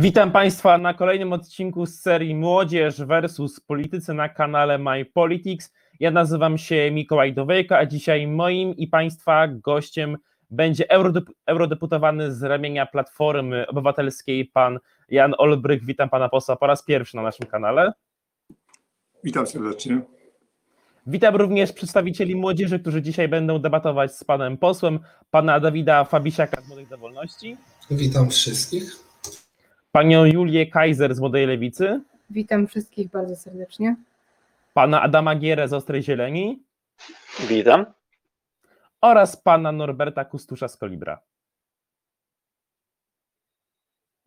Witam Państwa na kolejnym odcinku z serii Młodzież versus Politycy na kanale My Politics. Ja nazywam się Mikołaj Dowejko, a dzisiaj moim i Państwa gościem będzie eurodep- eurodeputowany z ramienia Platformy Obywatelskiej pan Jan Olbrych. Witam Pana posła po raz pierwszy na naszym kanale. Witam serdecznie. Witam również przedstawicieli młodzieży, którzy dzisiaj będą debatować z panem posłem, pana Dawida Fabisiaka z Młodych do Wolności, Witam wszystkich. Panią Julię Kaiser z Młodej Lewicy, Witam wszystkich bardzo serdecznie. pana Adama Gierę z Ostrej Zieleni Witam. oraz pana Norberta Kustusza z Kolibra.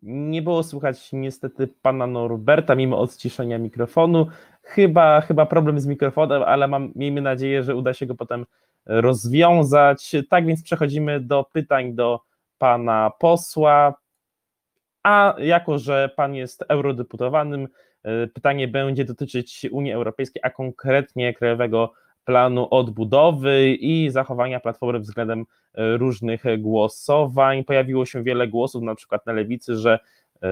Nie było słychać niestety pana Norberta, mimo odciszenia mikrofonu. Chyba, chyba problem z mikrofonem, ale mam, miejmy nadzieję, że uda się go potem rozwiązać. Tak więc przechodzimy do pytań do pana posła. A jako, że pan jest eurodeputowanym, y, pytanie będzie dotyczyć Unii Europejskiej, a konkretnie Krajowego Planu Odbudowy i zachowania Platformy względem y, różnych głosowań. Pojawiło się wiele głosów, na przykład na lewicy, że y,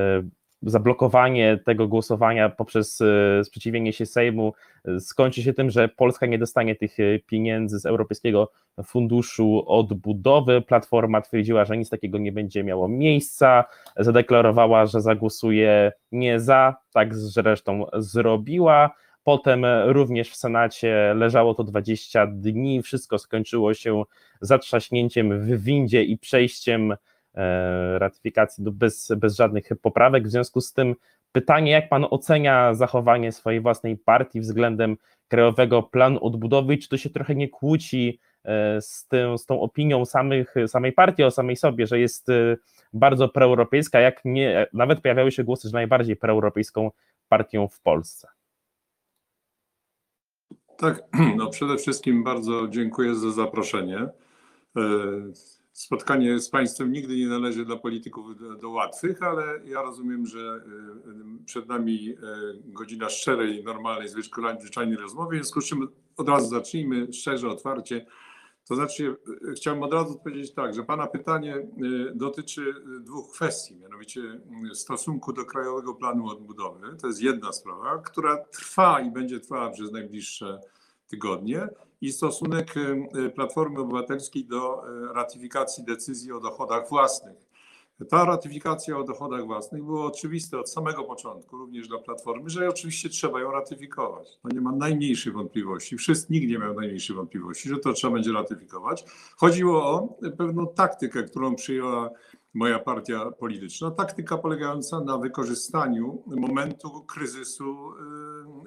zablokowanie tego głosowania poprzez y, sprzeciwienie się Sejmu y, skończy się tym, że Polska nie dostanie tych y, pieniędzy z Europejskiego Funduszu Odbudowy. Platforma twierdziła, że nic takiego nie będzie miało miejsca, zadeklarowała, że zagłosuje nie za, tak zresztą zrobiła. Potem również w Senacie leżało to 20 dni, wszystko skończyło się zatrzaśnięciem w windzie i przejściem e, ratyfikacji do- bez, bez żadnych poprawek. W związku z tym pytanie, jak pan ocenia zachowanie swojej własnej partii względem Krajowego Planu Odbudowy i czy to się trochę nie kłóci e, z, tym, z tą opinią samych, samej partii o samej sobie, że jest e, bardzo proeuropejska, jak nie, nawet pojawiały się głosy, że najbardziej proeuropejską partią w Polsce. Tak, no przede wszystkim bardzo dziękuję za zaproszenie. Spotkanie z Państwem nigdy nie należy dla polityków do, do łatwych, ale ja rozumiem, że e, przed nami e, godzina szczerej, normalnej, zwyczajnej rozmowy, w związku z czym od razu zacznijmy szczerze, otwarcie. To znaczy, e, chciałem od razu powiedzieć tak, że Pana pytanie dotyczy dwóch kwestii, mianowicie stosunku do Krajowego Planu Odbudowy. To jest jedna sprawa, która trwa i będzie trwała przez najbliższe tygodnie i stosunek e, Platformy Obywatelskiej do e, ratyfikacji decyzji o dochodach własnych. Ta ratyfikacja o dochodach własnych było oczywiste od samego początku, również dla Platformy, że oczywiście trzeba ją ratyfikować. No nie ma najmniejszych wątpliwości, wszyscy, nikt nie miał najmniejszych wątpliwości, że to trzeba będzie ratyfikować. Chodziło o pewną taktykę, którą przyjęła moja partia polityczna. Taktyka polegająca na wykorzystaniu momentu kryzysu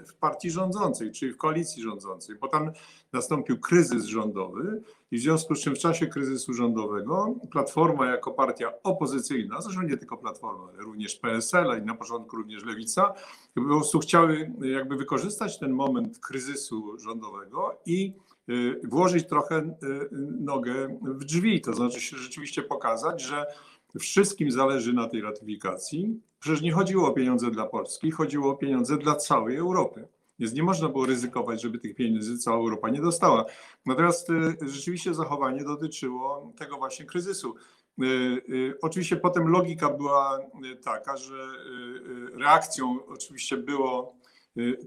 y, w partii rządzącej, czyli w koalicji rządzącej, bo tam nastąpił kryzys rządowy i w związku z czym w czasie kryzysu rządowego Platforma jako partia opozycyjna, zresztą nie tylko Platforma, ale również PSL i na początku również Lewica, po prostu chciały jakby wykorzystać ten moment kryzysu rządowego i y, włożyć trochę y, nogę w drzwi, to znaczy się rzeczywiście pokazać, że wszystkim zależy na tej ratyfikacji. Przecież nie chodziło o pieniądze dla Polski, chodziło o pieniądze dla całej Europy. Więc nie można było ryzykować, żeby tych pieniędzy cała Europa nie dostała. Natomiast y, rzeczywiście zachowanie dotyczyło tego właśnie kryzysu. Y, y, Oczywiście potem logika była taka, że reakcją oczywiście było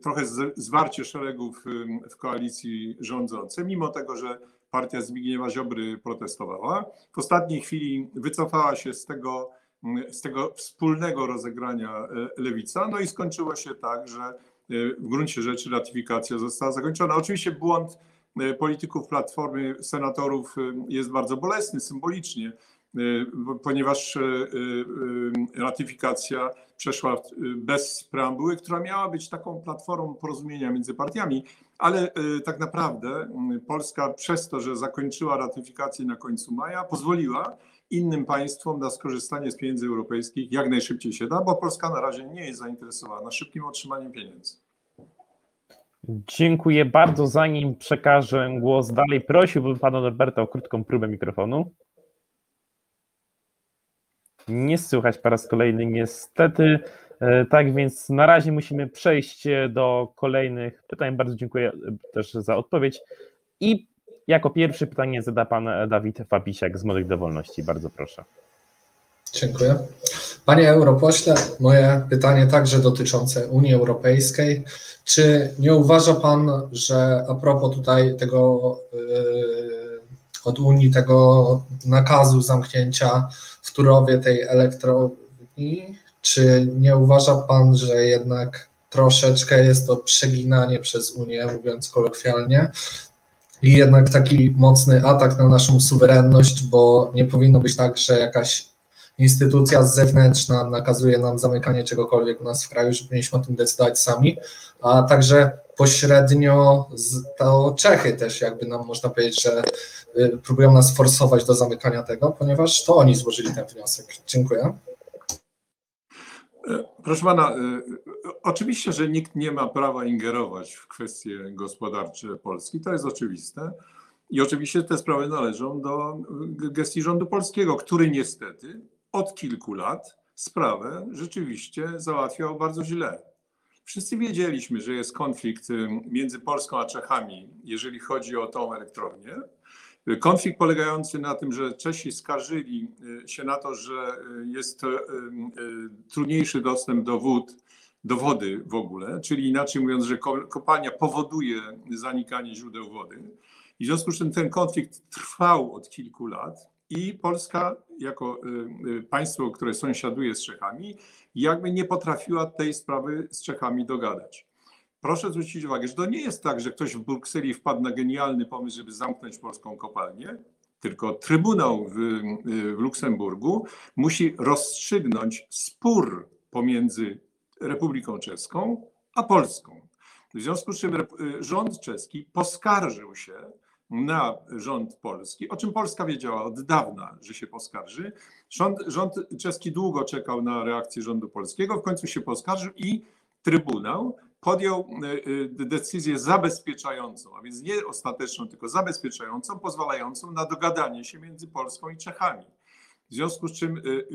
trochę z- zwarcie szeregów y, w koalicji rządzącej, mimo tego, że partia Zbigniewa Ziobry protestowała. W ostatniej chwili wycofała się z tego, z tego wspólnego rozegrania e, lewica, no i skończyło się tak, że e, w gruncie rzeczy ratyfikacja została zakończona. Oczywiście błąd e, polityków Platformy, senatorów jest bardzo bolesny symbolicznie, bo- ponieważ ratyfikacja przeszła w- bez preambuły, która miała być taką platformą porozumienia między partiami, ale e, tak naprawdę m, Polska przez to, że zakończyła ratyfikację na końcu maja, pozwoliła innym państwom na skorzystanie z pieniędzy europejskich jak najszybciej się da, bo Polska na razie nie jest zainteresowana szybkim otrzymaniem pieniędzy. Dziękuję bardzo. Zanim przekażę głos dalej, prosiłbym pana Norberta o krótką próbę mikrofonu. Nie słychać po raz kolejny, niestety. E, Tak więc na razie musimy przejść e, do kolejnych pytań. Bardzo dziękuję e, też za odpowiedź. I jako pierwszy pytanie zada pan Dawid Fabisiak z Młodych do Wolności. Bardzo proszę. Dziękuję. Panie europośle, moje pytanie także dotyczące Unii Europejskiej. Czy nie uważa Pan, że a propos tutaj tego yy, od Unii, tego nakazu zamknięcia w Turowie tej elektrowni, czy nie uważa Pan, że jednak troszeczkę jest to przeginanie przez Unię, mówiąc kolokwialnie, i jednak taki mocny atak na naszą suwerenność, bo nie powinno być tak, że jakaś instytucja zewnętrzna nakazuje nam zamykanie czegokolwiek u nas w kraju, żeby mieliśmy o tym decydować sami, a także pośrednio z, to Czechy też jakby nam można powiedzieć, że y, próbują nas forsować do zamykania tego, ponieważ to oni złożyli ten wniosek. Dziękuję. Proszę pana, y, oczywiście, że nikt nie ma prawa ingerować w kwestie gospodarcze Polski, to jest oczywiste. I oczywiście te sprawy należą do gestii rządu polskiego, który niestety od kilku lat sprawę rzeczywiście załatwiał bardzo źle. Wszyscy wiedzieliśmy, że jest konflikt y, między Polską a Czechami, jeżeli chodzi o tą elektrownię. Konflikt polegający na tym, że Czesi skarżyli y, się na to, że y, jest trudniejszy dostęp do wód, do wody w ogóle, czyli inaczej mówiąc, że ko- kopalnia powoduje zanikanie źródeł wody. I w związku z czym ten konflikt trwał od kilku lat i Polska jako państwo, które sąsiaduje z Czechami, jakby nie potrafiła tej sprawy z Czechami dogadać. Proszę zwrócić uwagę, że to nie jest tak, że ktoś w Brukseli wpadł na genialny pomysł, żeby zamknąć polską kopalnię, tylko Trybunał w, w Luksemburgu musi rozstrzygnąć spór pomiędzy Republiką Czeską a Polską. W związku z czym rząd czeski poskarżył się na rząd polski, o czym Polska wiedziała od dawna, że się poskarży. Rząd, rząd czeski długo czekał na reakcję rządu polskiego, w końcu się poskarżył i Trybunał podjął e, e, decyzję zabezpieczającą, a więc nie ostateczną, tylko zabezpieczającą, pozwalającą na dogadanie się między Polską i Czechami. W związku z czym y,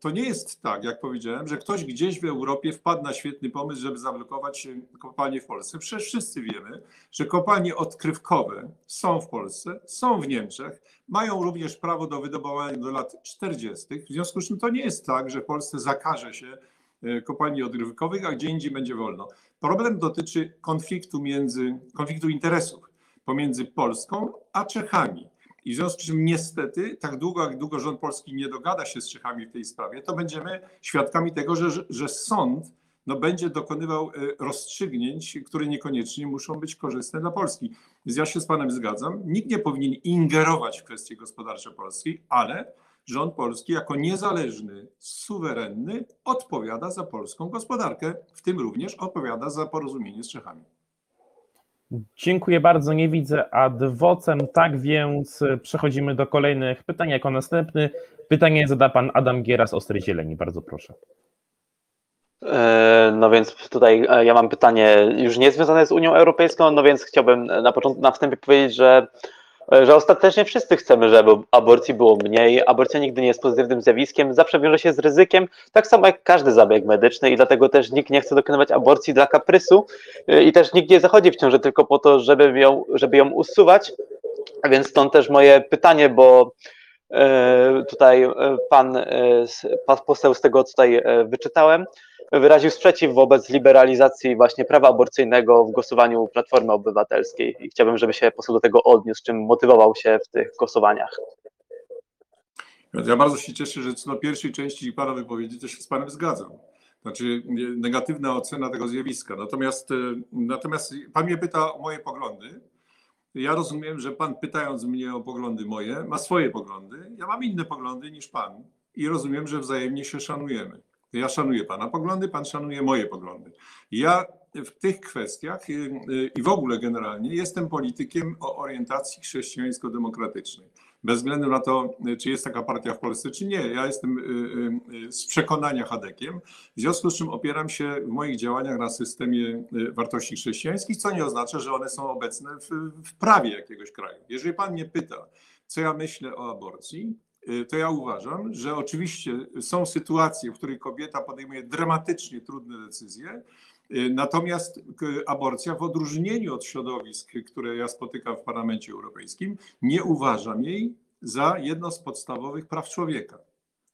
to nie jest tak, jak powiedziałem, że ktoś gdzieś w Europie wpadł na świetny pomysł, żeby zablokować y, kopalnie w Polsce. Przecież wszyscy wiemy, że kopalnie odkrywkowe są w Polsce, są w Niemczech, mają również prawo do wydobywania do lat 40. W związku z czym to nie jest tak, że w Polsce zakaże się y, kopalni odkrywkowych, a gdzie indziej będzie wolno. Problem dotyczy konfliktu między, konfliktu interesów pomiędzy Polską a Czechami. I w związku z czym niestety, tak długo jak długo rząd polski nie dogada się z Czechami w tej sprawie, to będziemy świadkami tego, że, że sąd no, będzie dokonywał e, rozstrzygnięć, które niekoniecznie muszą być korzystne dla Polski. Więc ja się z panem zgadzam. Nikt nie powinien ingerować w kwestie gospodarcze Polski, ale rząd polski jako niezależny, suwerenny odpowiada za polską gospodarkę, w tym również odpowiada za porozumienie z Czechami. Dziękuję bardzo, nie widzę adwocem, tak więc przechodzimy do kolejnych pytań. Jako następny pytanie zada pan Adam Giera z Ostrej Zieleni. Bardzo proszę. E, No więc tutaj e, ja mam pytanie już nie związane z Unią Europejską, no więc chciałbym na początku, na wstępie powiedzieć, że, że ostatecznie wszyscy chcemy, żeby aborcji było mniej. Aborcja nigdy nie jest pozytywnym zjawiskiem, zawsze wiąże się z ryzykiem, tak samo jak każdy zabieg medyczny i dlatego też nikt nie chce dokonywać aborcji dla kaprysu e, i też nikt nie zachodzi w ciążę tylko po to, żeby ją, żeby ją usuwać. A więc stąd też moje pytanie, bo e, tutaj e, pan, e, poseł z tego, co tutaj e, wyczytałem, wyraził sprzeciw wobec liberalizacji właśnie prawa aborcyjnego w głosowaniu Platformy Obywatelskiej i chciałbym, żeby się poseł do tego odniósł, czym motywował się w tych głosowaniach. Ja bardzo się cieszę, że co do pierwszej części Pana wypowiedzi to się z Panem zgadzam. Znaczy negatywna ocena tego zjawiska. Natomiast, e, natomiast Pan mnie pyta o moje poglądy. Ja rozumiem, że Pan pytając mnie o poglądy moje, ma swoje poglądy. Ja mam inne poglądy niż Pan i rozumiem, że wzajemnie się szanujemy. Ja szanuję Pana poglądy, Pan szanuje moje poglądy. Ja w tych kwestiach y, y, i w ogóle generalnie jestem politykiem o orientacji chrześcijańsko-demokratycznej bez względu na to, czy jest taka partia w Polsce, czy nie. Ja jestem y, y, y, z przekonania Hadekiem, w związku z czym opieram się w moich działaniach na systemie y, wartości chrześcijańskich, co nie oznacza, że one są obecne w, w prawie jakiegoś kraju. Jeżeli pan mnie pyta, co ja myślę o aborcji, y, to ja uważam, że oczywiście są sytuacje, w których kobieta podejmuje dramatycznie trudne decyzje, y, Natomiast k- aborcja, w odróżnieniu od środowisk, które ja spotykam w Parlamencie Europejskim, nie uważam jej za jedno z podstawowych praw człowieka.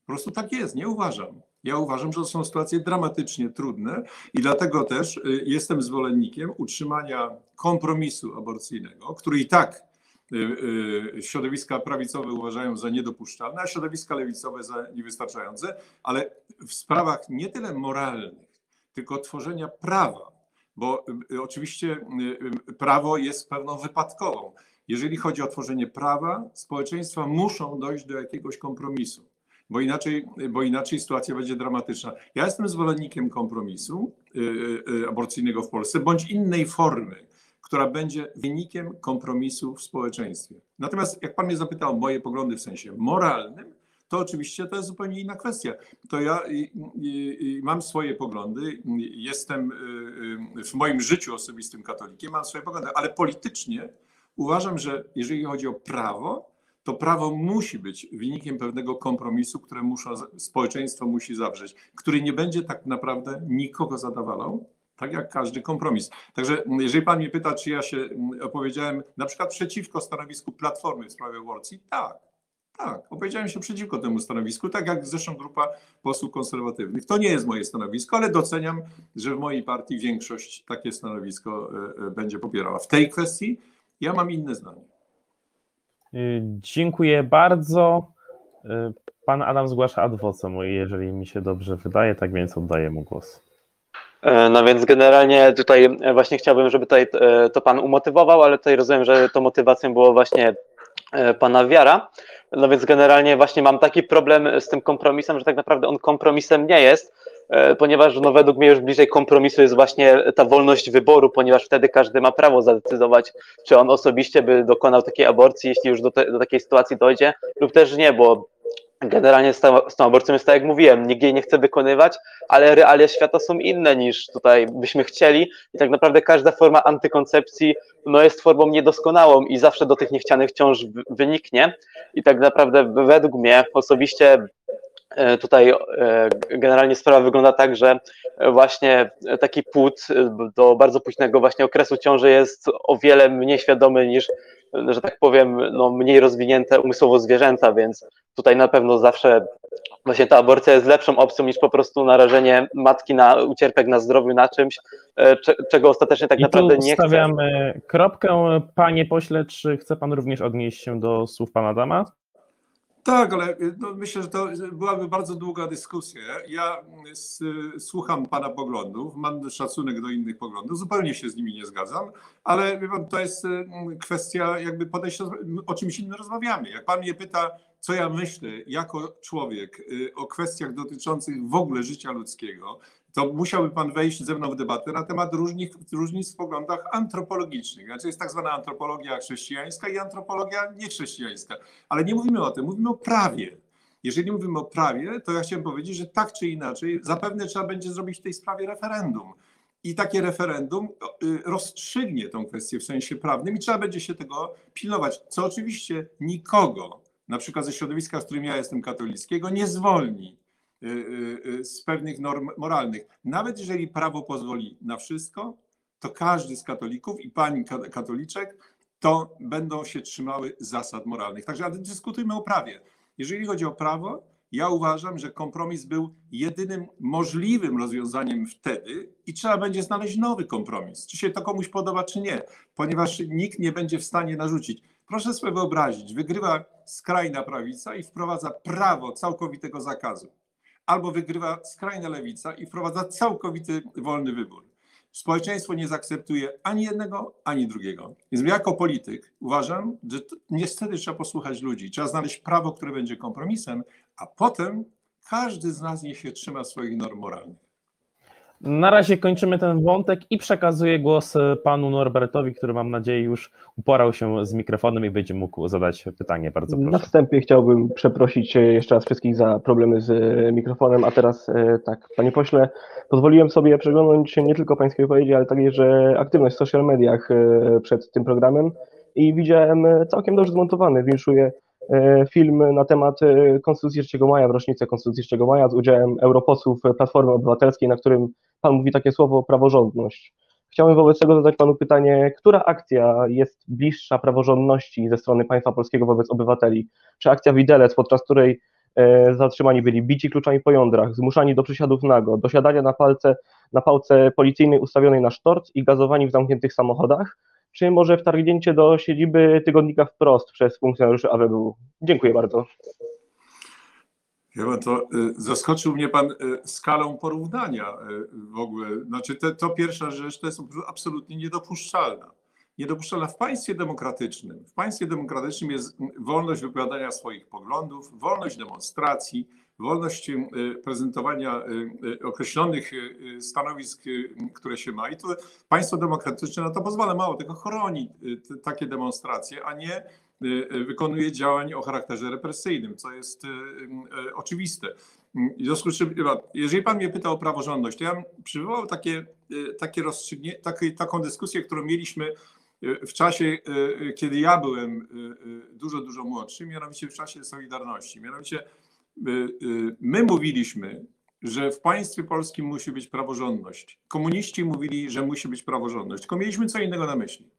prostu tak jest, nie uważam. Ja uważam, że to są sytuacje dramatycznie trudne i dlatego też y, jestem zwolennikiem utrzymania kompromisu aborcyjnego, który i tak y, y, środowiska prawicowe uważają za niedopuszczalne, a środowiska lewicowe za niewystarczające, ale w sprawach nie tyle moralnych, tylko tworzenia prawa, bo y, oczywiście y, y, prawo jest pewną wypadkową. Jeżeli chodzi o tworzenie prawa, społeczeństwa muszą dojść do jakiegoś kompromisu, bo inaczej, bo inaczej sytuacja będzie dramatyczna. Ja jestem zwolennikiem kompromisu y, y, aborcyjnego w Polsce, bądź innej formy, która będzie wynikiem kompromisu w społeczeństwie. Natomiast jak pan mnie zapytał o moje poglądy w sensie moralnym, to oczywiście to jest zupełnie inna kwestia. To ja i, i, i mam swoje poglądy, jestem y, y, w moim życiu osobistym katolikiem, mam swoje poglądy, ale politycznie uważam, że jeżeli chodzi o prawo, to prawo musi być wynikiem pewnego kompromisu, które muszą, społeczeństwo musi zawrzeć, który nie będzie tak naprawdę nikogo zadawalał, tak jak każdy kompromis. Także jeżeli pan mnie pyta, czy ja się opowiedziałem na przykład przeciwko stanowisku Platformy w sprawie aborcji, tak. Tak, opowiedziałem się przeciwko temu stanowisku, tak jak zresztą grupa posłów konserwatywnych. To nie jest moje stanowisko, ale doceniam, że w mojej partii większość takie stanowisko e, e, będzie popierała. W tej kwestii ja mam inne zdanie. Y, Dziękuję bardzo. Y, Pan Adam zgłasza ad vocem, jeżeli mi się dobrze wydaje, tak więc oddaję mu głos. E, No więc generalnie tutaj e, właśnie chciałbym, żeby tutaj e, to Pan umotywował, ale tutaj rozumiem, że tą motywacją było właśnie Pana wiara. No więc generalnie właśnie mam taki problem z tym kompromisem, że tak naprawdę on kompromisem nie jest, ponieważ no według mnie już bliżej kompromisu jest właśnie ta wolność wyboru, ponieważ wtedy każdy ma prawo zadecydować, czy on osobiście by dokonał takiej aborcji, jeśli już do, te, do takiej sytuacji dojdzie, lub też nie, bo generalnie z tą, aborcją jest tak jak mówiłem, nikt jej nie chce wykonywać, ale realia świata są inne niż tutaj byśmy chcieli i tak naprawdę każda forma antykoncepcji no, jest formą niedoskonałą i zawsze do tych niechcianych ciąż wyniknie. I tak naprawdę według mnie osobiście e, tutaj e, generalnie sprawa wygląda tak, że właśnie taki płód do bardzo późnego właśnie okresu ciąży jest o wiele mniej świadomy niż, że tak powiem, no, mniej rozwinięte umysłowo zwierzęta, więc tutaj na pewno zawsze właśnie ta aborcja jest lepszą opcją niż po prostu narażenie matki na ucierpek na zdrowiu na czymś, e, cze- czego ostatecznie tak I naprawdę nie chce. stawiamy kropkę. Panie pośle, czy chce pan również odnieść się do słów pana Adama? Tak, ale y, no, myślę, że to byłaby bardzo długa dyskusja. Ja y, słucham pana poglądów, mam szacunek do innych poglądów, zupełnie się z nimi nie zgadzam, ale pan, to jest y, kwestia jakby podejścia, o czymś innym rozmawiamy. Jak pan mnie pyta, co ja myślę jako człowiek y, o kwestiach dotyczących w ogóle życia ludzkiego, to musiałby pan wejść ze mną w debatę na temat różnych, różnic w poglądach antropologicznych. Znaczy jest tak zwana antropologia chrześcijańska i antropologia niechrześcijańska. Ale nie mówimy o tym, mówimy o prawie. Jeżeli mówimy o prawie, to ja chciałem powiedzieć, że tak czy inaczej zapewne trzeba będzie zrobić w tej sprawie referendum. I takie referendum y, rozstrzygnie tą kwestię w sensie prawnym i trzeba będzie się tego pilnować, co oczywiście nikogo, na przykład ze środowiska, z którym ja jestem katolickiego, nie zwolni z pewnych norm moralnych. Nawet jeżeli prawo pozwoli na wszystko, to każdy z katolików i pani ka- katoliczek to będą się trzymały zasad moralnych. Także dyskutujmy o prawie. Jeżeli chodzi o prawo, ja uważam, że kompromis był jedynym możliwym rozwiązaniem wtedy i trzeba będzie znaleźć nowy kompromis. Czy się to komuś podoba, czy nie, ponieważ nikt nie będzie w stanie narzucić. Proszę sobie wyobrazić, wygrywa skrajna prawica i wprowadza prawo całkowitego zakazu. Albo wygrywa skrajna lewica i wprowadza całkowity wolny wybór. Społeczeństwo nie zaakceptuje ani jednego, ani drugiego. Więc jako polityk uważam, że niestety trzeba posłuchać ludzi. Trzeba znaleźć prawo, które będzie kompromisem, a potem każdy z nas niech się trzyma swoich norm moralnych. Na razie kończymy ten wątek i przekazuję głos e, panu Norbertowi, który mam nadzieję już uporał się z mikrofonem i będzie mógł zadać pytanie. Bardzo Na proszę. wstępie chciałbym przeprosić e, jeszcze raz wszystkich za problemy z e, mikrofonem, a teraz tak, panie pośle, pozwoliłem sobie przeglądnąć nie tylko pańskie wypowiedzi, ale także aktywność w social mediach przed tym programem i widziałem całkiem dobrze zmontowany, winszuję film na temat e, Konstytucji 3 maja, w rocznicę Konstytucji 3 maja z udziałem europosłów Platformy Obywatelskiej, na którym pan mówi takie słowo praworządność. Chciałem wobec tego zadać panu pytanie, która akcja jest bliższa praworządności ze strony państwa polskiego wobec obywateli? Czy akcja Widelec, podczas której e, zatrzymani byli bici kluczami po jądrach, zmuszani do przysiadów nago, do siadania na, palce, na pałce policyjnej ustawionej na sztorc i gazowani w zamkniętych samochodach, czy może wtargnięcie do siedziby tygodnika wprost przez funkcjonariuszy AWB? Dziękuję bardzo. Chyba to y, zaskoczył mnie pan y, skalą porównania y, w ogóle. Znaczy, te, to pierwsza rzecz to jest absolutnie niedopuszczalna. Niedopuszczalna w państwie demokratycznym. W państwie demokratycznym jest wolność wypowiadania swoich poglądów, wolność demonstracji, wolność y, prezentowania y, y, określonych stanowisk, które się ma. I to państwo demokratyczne na to pozwala. Mało tego chroni takie demonstracje, a nie wykonuje działań o charakterze represyjnym, co jest oczywiste. W związku z czym, jeżeli pan mnie pyta o praworządność, to ja bym przywołał takie, takie rozstrzygnie, taką dyskusję, którą mieliśmy w czasie, kiedy ja byłem dużo, dużo młodszy, mianowicie w czasie Solidarności. Mianowicie my mówiliśmy, że w państwie polskim musi być praworządność. Komuniści mówili, że musi być praworządność, tylko mieliśmy co innego na myśli.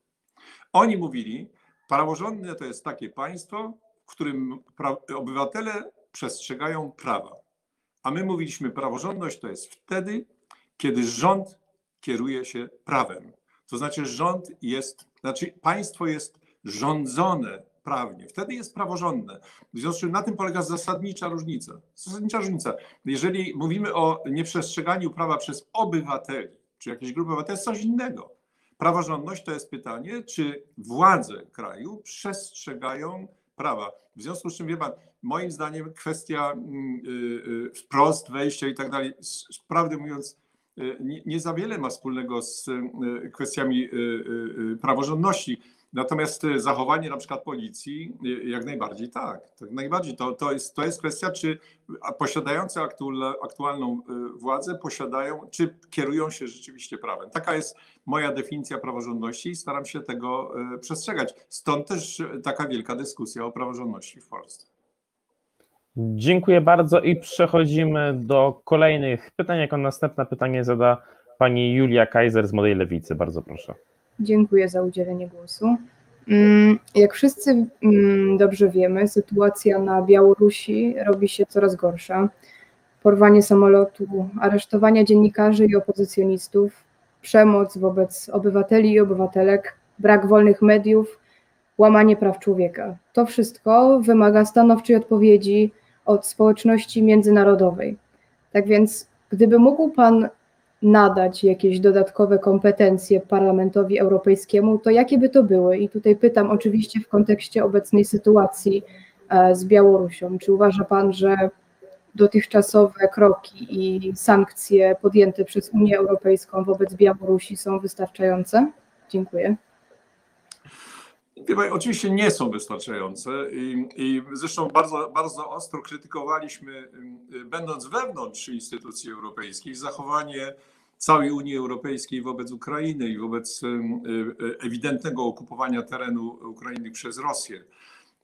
Oni mówili, praworządne to jest takie państwo, w którym obywatele przestrzegają prawa. A my mówiliśmy, praworządność to jest wtedy, kiedy rząd kieruje się prawem. To znaczy, rząd jest, znaczy państwo jest rządzone prawnie. Wtedy jest praworządne. W związku z czym na tym polega zasadnicza różnica. Zasadnicza różnica. Jeżeli mówimy o nieprzestrzeganiu prawa przez obywateli, czy jakieś grupy obywateli, to jest coś innego. Praworządność to jest pytanie, czy władze kraju przestrzegają prawa. W związku z czym, wie pan, moim zdaniem kwestia mm, y, y, wprost wejścia i tak dalej, prawdę mówiąc, y, nie, nie za wiele ma wspólnego z kwestiami praworządności. Natomiast y, zachowanie na przykład policji, y, jak najbardziej tak. Jak najbardziej to, to, jest, to jest kwestia, czy posiadający aktual, aktualną y, władzę posiadają, czy kierują się rzeczywiście prawem. Taka jest moja definicja praworządności i staram się tego przestrzegać. Stąd też taka wielka dyskusja o praworządności w Polsce. Dziękuję bardzo i przechodzimy do kolejnych pytań. Jako następne pytanie zada pani Julia Kaiser z Młodej Lewicy. Bardzo proszę. Dziękuję za udzielenie głosu. Mm, Jak wszyscy mm, dobrze wiemy, sytuacja na Białorusi robi się coraz gorsza. Porwanie samolotu, aresztowania dziennikarzy i opozycjonistów, przemoc wobec obywateli i obywatelek, brak wolnych mediów, łamanie praw człowieka. To wszystko wymaga stanowczej odpowiedzi od społeczności międzynarodowej. Tak więc, gdyby mógł Pan nadać jakieś dodatkowe kompetencje Parlamentowi Europejskiemu, to jakie by to były? I tutaj pytam oczywiście w kontekście obecnej sytuacji e, z Białorusią. Czy uważa Pan, że dotychczasowe kroki i sankcje podjęte przez Unię Europejską wobec Białorusi są wystarczające? Dziękuję. Pan, Oczywiście nie są wystarczające i, i zresztą bardzo, bardzo ostro krytykowaliśmy, y, będąc wewnątrz instytucji europejskich, zachowanie całej Unii Europejskiej wobec Ukrainy i wobec y, y, ewidentnego okupowania terenu Ukrainy przez Rosję.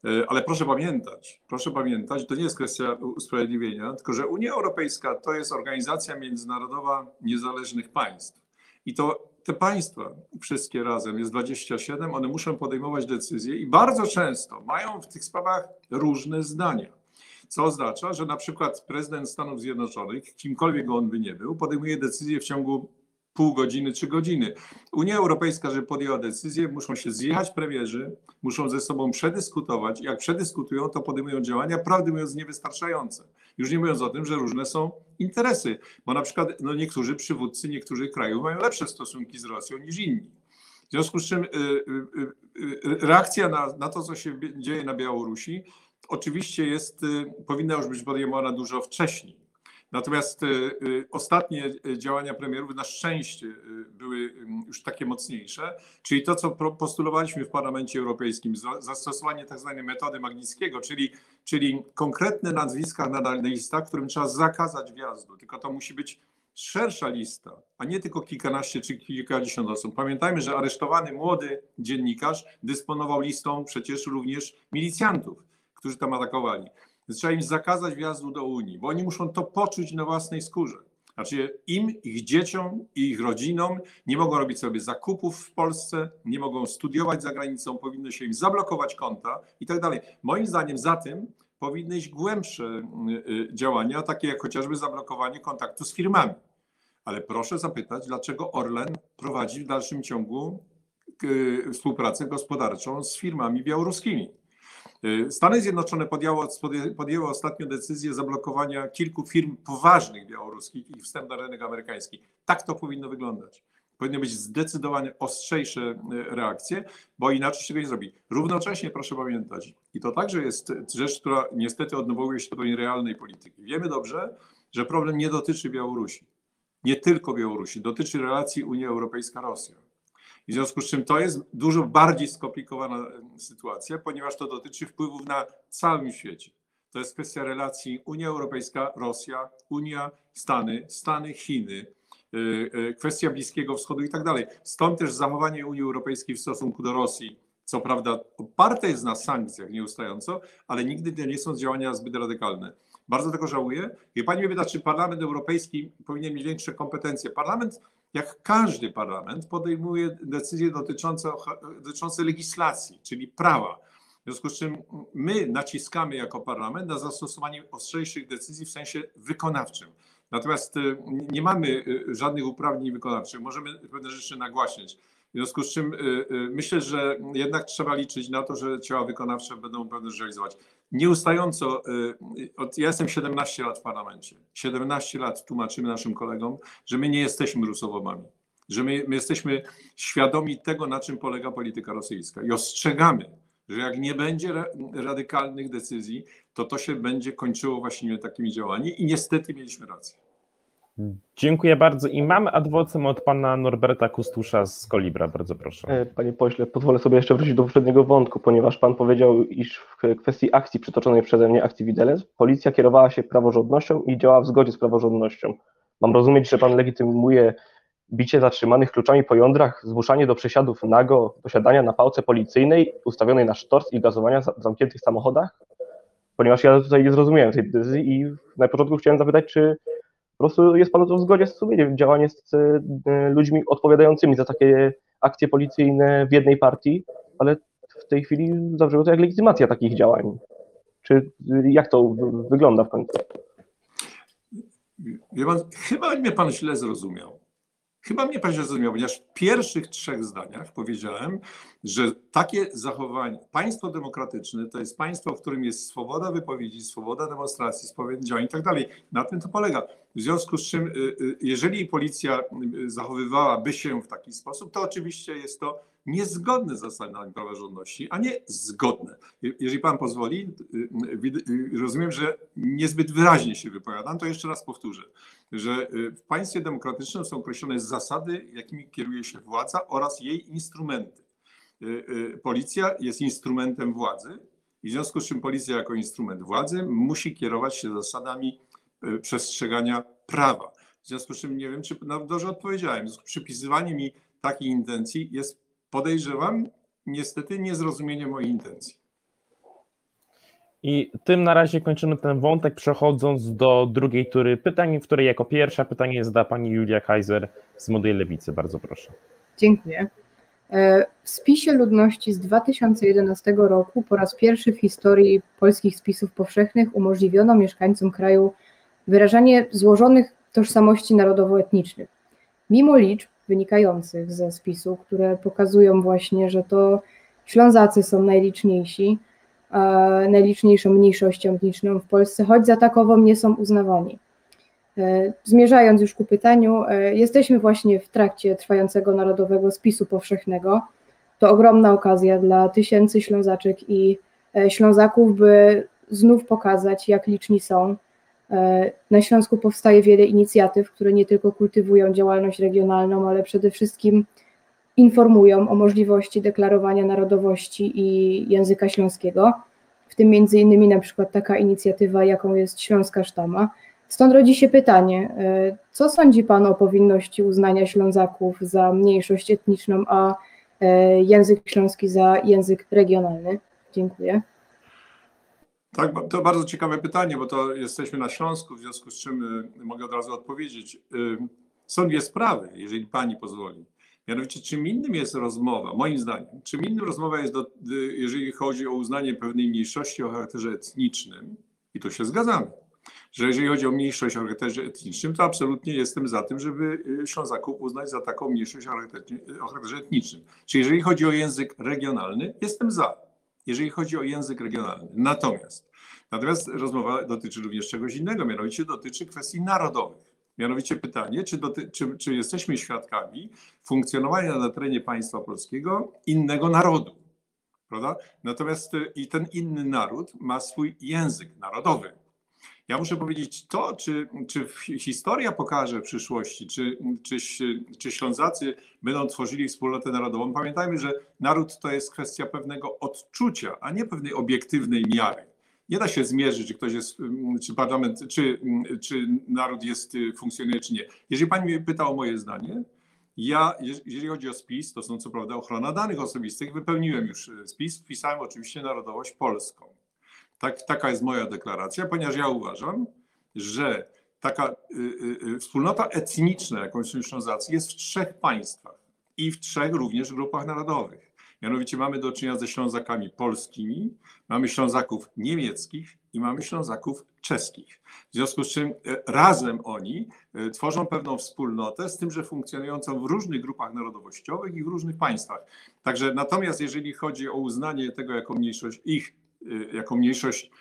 Y, Ale proszę pamiętać, proszę pamiętać, to nie jest kwestia usprawiedliwienia, tylko że Unia Europejska to jest organizacja międzynarodowa niezależnych państw. I to te państwa, wszystkie razem, jest 27, one muszą podejmować decyzje i bardzo często mają w tych sprawach różne zdania. Co oznacza, że na przykład prezydent Stanów Zjednoczonych, kimkolwiek on by nie był, podejmuje decyzję w ciągu pół godziny, trzy godziny. Unia Europejska, żeby podjęła decyzję, muszą się zjechać premierzy, muszą ze sobą przedyskutować. Jak przedyskutują, to podejmują działania, prawdę mówiąc, niewystarczające. Już nie mówiąc o tym, że różne są interesy, bo na przykład no, niektórzy przywódcy niektórych krajów mają lepsze stosunki z Rosją niż inni. W związku z czym y, y, y, reakcja na, na to, co się dzieje na Białorusi, oczywiście jest, y, powinna już być podejmowana dużo wcześniej. Natomiast y, y, ostatnie działania premierów na szczęście były już takie mocniejsze, czyli to, co postulowaliśmy w Parlamencie Europejskim, za- zastosowanie tak zwanej metody Magnickiego, czyli, czyli konkretne nazwiska na na listach, którym trzeba zakazać wjazdu, tylko to musi być szersza lista, a nie tylko kilkanaście czy kilkadziesiąt osób. Pamiętajmy, że aresztowany młody dziennikarz dysponował listą przecież również milicjantów, którzy tam atakowali. Więc trzeba im zakazać wjazdu do Unii, bo oni muszą to poczuć na własnej skórze. Znaczy im, ich dzieciom i ich rodzinom nie mogą robić sobie zakupów w Polsce, nie mogą studiować za granicą, powinno się im zablokować konta i tak dalej. Moim zdaniem za tym powinny iść głębsze y, y, działania, takie jak chociażby zablokowanie kontaktu z firmami. Ale proszę zapytać, dlaczego Orlen prowadzi w dalszym ciągu y, współpracę gospodarczą z firmami białoruskimi. Y, Stany Zjednoczone podjęło, podjęły ostatnio decyzję zablokowania kilku firm poważnych białoruskich i wstęp na rynek amerykański. Tak to powinno wyglądać. Powinny być zdecydowanie ostrzejsze y, reakcje, bo inaczej się tego nie zrobi. Równocześnie proszę pamiętać, i to także jest rzecz, która niestety odwołuje się do realnej polityki. Wiemy dobrze, że problem nie dotyczy Białorusi. Nie tylko Białorusi, dotyczy relacji Unia Europejska-Rosja. W związku z czym to jest dużo bardziej skomplikowana sytuacja, ponieważ to dotyczy wpływów na całym świecie. To jest kwestia relacji Unia Europejska-Rosja, Unia, Stany, Stany, Chiny, e, e, kwestia Bliskiego Wschodu i tak dalej. Stąd też zachowanie Unii Europejskiej w stosunku do Rosji, co prawda oparte jest na sankcjach nieustająco, ale nigdy to nie są działania zbyt radykalne. Bardzo tego żałuję. I pani mnie pyta, czy Parlament Europejski powinien mieć większe kompetencje. Parlament jak każdy parlament, podejmuje decyzje dotyczące, dotyczące legislacji, czyli prawa. W związku z czym my naciskamy jako parlament na zastosowanie ostrzejszych decyzji w sensie wykonawczym. Natomiast y, nie mamy y, żadnych uprawnień wykonawczych. Możemy pewne rzeczy nagłaśniać. W związku z czym y, myślę, że jednak trzeba liczyć na to, że ciała wykonawcze będą pewne rzeczy realizować. Nieustająco, od, ja jestem 17 lat w parlamencie. 17 lat tłumaczymy naszym kolegom, że my nie jesteśmy rusowomami, że my, my jesteśmy świadomi tego, na czym polega polityka rosyjska i ostrzegamy, że jak nie będzie ra, radykalnych decyzji, to to się będzie kończyło właśnie takimi działaniami i niestety mieliśmy rację. Dziękuję bardzo i mamy adwocem od pana Norberta Kustusza z Kolibra, bardzo proszę. E, Panie pośle, pozwolę sobie jeszcze wrócić do poprzedniego wątku, ponieważ pan powiedział, iż w kwestii akcji przytoczonej przeze mnie, akcji Widelec, policja kierowała się praworządnością i działała w zgodzie z praworządnością. Mam rozumieć, że pan legitymuje bicie zatrzymanych kluczami po jądrach, zmuszanie do przesiadów nago, posiadania na pałce policyjnej ustawionej na sztorc i gazowania w zamkniętych samochodach? Ponieważ ja tutaj nie zrozumiałem tej decyzji i na początku chciałem zapytać, czy po prostu jest Pan w zgodzie z sumieniem działanie z e, ludźmi odpowiadającymi za takie akcje policyjne w jednej partii, ale w tej chwili zabrzmiało to jak legitymacja takich działań. Czy jak to wygląda w końcu? Pan, chyba mnie pan źle zrozumiał. Chyba mnie pan zrozumiał, ponieważ w pierwszych trzech zdaniach powiedziałem, że takie zachowanie, państwo demokratyczne to jest państwo, w którym jest swoboda wypowiedzi, swoboda demonstracji, swoboda działań i tak dalej. Na tym to polega. W związku z czym, y, y, jeżeli policja y, zachowywałaby się w taki sposób, to oczywiście jest to niezgodne z zasadami praworządności, a nie zgodne. Jeżeli pan pozwoli, rozumiem, że niezbyt wyraźnie się wypowiadam, to jeszcze raz powtórzę, że w państwie demokratycznym są określone zasady, jakimi kieruje się władza oraz jej instrumenty. Policja jest instrumentem władzy i w związku z czym policja jako instrument władzy musi kierować się zasadami przestrzegania prawa. W związku z czym nie wiem, czy dobrze odpowiedziałem. Przypisywanie mi takiej intencji jest, podejrzewam, niestety niezrozumienie mojej intencji. I tym na razie kończymy ten wątek, przechodząc do drugiej tury pytań, w której jako pierwsza pytanie zada pani Julia Kaiser z Młodej Lewicy. Bardzo proszę. Dziękuję. E, w spisie ludności z 2011 roku po raz pierwszy w historii polskich spisów powszechnych umożliwiono mieszkańcom kraju wyrażanie złożonych tożsamości narodowo-etnicznych. Mimo liczb wynikających ze spisu, które pokazują właśnie, że to Ślązacy są najliczniejsi, najliczniejszą mniejszością etniczną w Polsce, choć za takową nie są uznawani. E, zmierzając już ku pytaniu, e, jesteśmy właśnie w trakcie trwającego narodowego spisu powszechnego. To ogromna okazja dla tysięcy Ślązaczek i e, Ślązaków, by znów pokazać, jak liczni są. Na Śląsku powstaje wiele inicjatyw, które nie tylko kultywują działalność regionalną, ale przede wszystkim informują o możliwości deklarowania narodowości i języka śląskiego, w tym między innymi na przykład taka inicjatywa, jaką jest Śląska Sztama. Stąd rodzi się pytanie, co sądzi Pan o powinności uznania Ślązaków za mniejszość etniczną, a język śląski za język regionalny? Dziękuję. Tak, to bardzo ciekawe pytanie, bo to jesteśmy na Śląsku, w związku z czym mogę od razu odpowiedzieć. Są dwie sprawy, jeżeli pani pozwoli. Mianowicie, czym innym jest rozmowa, moim zdaniem, czym innym rozmowa jest, do, y, jeżeli chodzi o uznanie pewnej mniejszości o charakterze etnicznym, i tu się zgadzamy, że jeżeli chodzi o mniejszość o charakterze etnicznym, to absolutnie jestem za tym, żeby y, Ślązaków uznać za taką mniejszość o charakterze, etnicznym. Czyli jeżeli chodzi o język regionalny, jestem za. Jeżeli chodzi o język regionalny. Natomiast, natomiast rozmowa dotyczy również czegoś innego, mianowicie dotyczy kwestii narodowych. Mianowicie pytanie, czy, doty, czy, czy jesteśmy świadkami funkcjonowania na terenie państwa polskiego innego narodu? Prawda? Natomiast y, i ten inny naród ma swój język narodowy. Ja muszę powiedzieć to, czy, czy historia pokaże w przyszłości, czy, czy, czy Ślązacy będą tworzyli wspólnotę narodową. Pamiętajmy, że naród to jest kwestia pewnego odczucia, a nie pewnej obiektywnej miary. Nie da się zmierzyć, czy ktoś jest, czy parlament, czy, czy naród jest, funkcjonuje, czy nie. Jeżeli pani mnie pyta o moje zdanie, ja, jeżeli chodzi o spis, to są co prawda ochrona danych osobistych, wypełniłem już spis, wpisałem oczywiście narodowość polską. Tak, taka jest moja deklaracja, ponieważ ja uważam, że taka y, y, y, wspólnota etniczna, jaką są jest w trzech państwach i w trzech również grupach narodowych. Mianowicie mamy do czynienia ze Ślązakami polskimi, mamy Ślązaków niemieckich i mamy Ślązaków czeskich. W związku z czym e, razem oni e, tworzą pewną wspólnotę, z tym, że funkcjonującą w różnych grupach narodowościowych i w różnych państwach. Także natomiast jeżeli chodzi o uznanie tego jako mniejszość ich Y, jako mniejszość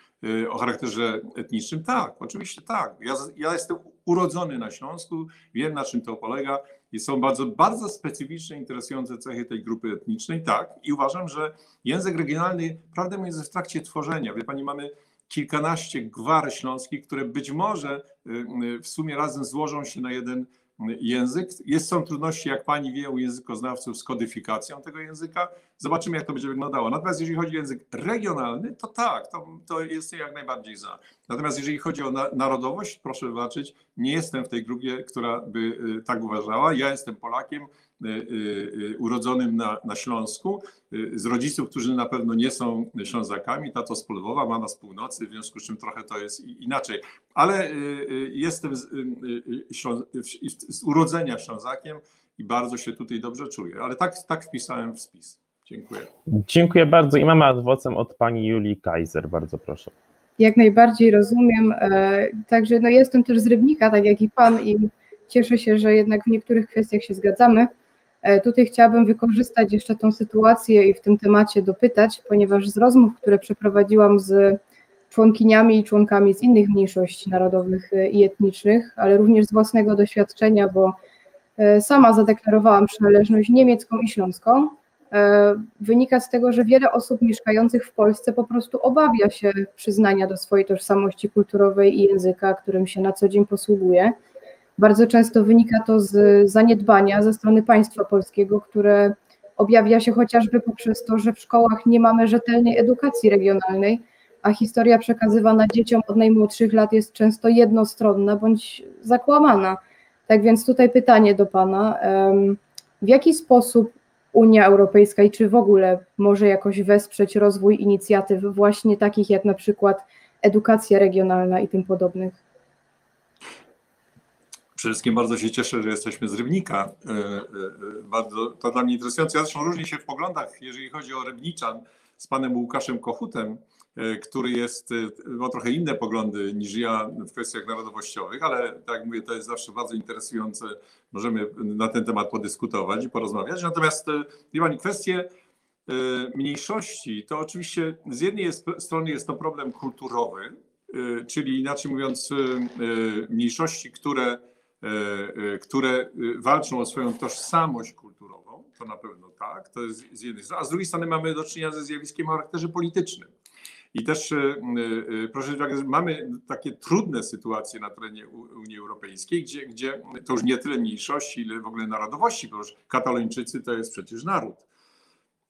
o charakterze etnicznym? Tak, oczywiście tak. Ja, ja jestem urodzony na Śląsku, wiem na czym to polega i są bardzo, bardzo specyficzne, interesujące cechy tej grupy etnicznej, tak. I uważam, że język regionalny, prawdę mówiąc, jest w trakcie tworzenia. Wie pani, mamy kilkanaście gwar śląskich, które być może y, w sumie razem złożą się na jeden język. Jest, są trudności, jak pani wie, u językoznawców z kodyfikacją tego języka. Zobaczymy, jak to będzie wyglądało. Natomiast jeżeli chodzi o język regionalny, to tak, to, to jest jak najbardziej za. Natomiast jeżeli chodzi o na, narodowość, proszę wybaczyć, nie jestem w tej grupie, która by y, tak uważała. Ja jestem Polakiem, urodzonym na, na Śląsku, z rodziców, którzy na pewno nie są Ślązakami, tato z Polowa, mama z północy, w związku z czym trochę to jest inaczej. Ale jestem z, z urodzenia Ślązakiem i bardzo się tutaj dobrze czuję. Ale tak, tak wpisałem w spis. Dziękuję. Dziękuję bardzo i mamy adwocem od pani Julii Kaiser, bardzo proszę. Jak najbardziej rozumiem. E, także no jestem też z Rybnika, tak jak i pan i cieszę się, że jednak w niektórych kwestiach się zgadzamy. E, tutaj chciałabym wykorzystać jeszcze tą sytuację i w tym temacie dopytać, ponieważ z rozmów, które przeprowadziłam z członkiniami i członkami z innych mniejszości narodowych e, i etnicznych, ale również z własnego doświadczenia, bo e, sama zadeklarowałam przynależność niemiecką i śląską, wynika z tego, że wiele osób mieszkających w Polsce po prostu obawia się przyznania do swojej tożsamości kulturowej i języka, którym się na co dzień posługuje. Bardzo często wynika to z zaniedbania ze strony państwa polskiego, które objawia się chociażby poprzez to, że w szkołach nie mamy rzetelnej edukacji regionalnej, a historia przekazywana dzieciom od najmłodszych lat jest często jednostronna bądź zakłamana. Tak więc tutaj pytanie do Pana. W jaki sposób Unia Europejska i czy w ogóle może jakoś wesprzeć rozwój inicjatyw właśnie takich jak na przykład edukacja regionalna i tym podobnych? Przede wszystkim bardzo się cieszę, że jesteśmy z Rybnika. E, e, e, bardzo to dla mnie interesujące. Ja zresztą różnię się w poglądach, jeżeli chodzi o Rybniczan, z panem Łukaszem Kochutem, który jest, ma trochę inne poglądy niż ja w kwestiach narodowościowych, ale tak jak mówię, to jest zawsze bardzo interesujące. Możemy na ten temat podyskutować i porozmawiać. Natomiast, wie pani, kwestie mniejszości, to oczywiście z jednej strony jest to problem kulturowy, czyli inaczej mówiąc, mniejszości, które które e, walczą o swoją tożsamość kulturową, to na pewno tak, to jest z jednej strony, a z drugiej strony mamy do czynienia ze zjawiskiem o charakterze politycznym. I też proszę uwagę, mamy takie trudne sytuacje na terenie Unii Europejskiej, gdzie, gdzie to już nie tyle mniejszości, ile w ogóle narodowości, bo już katalończycy to jest przecież naród.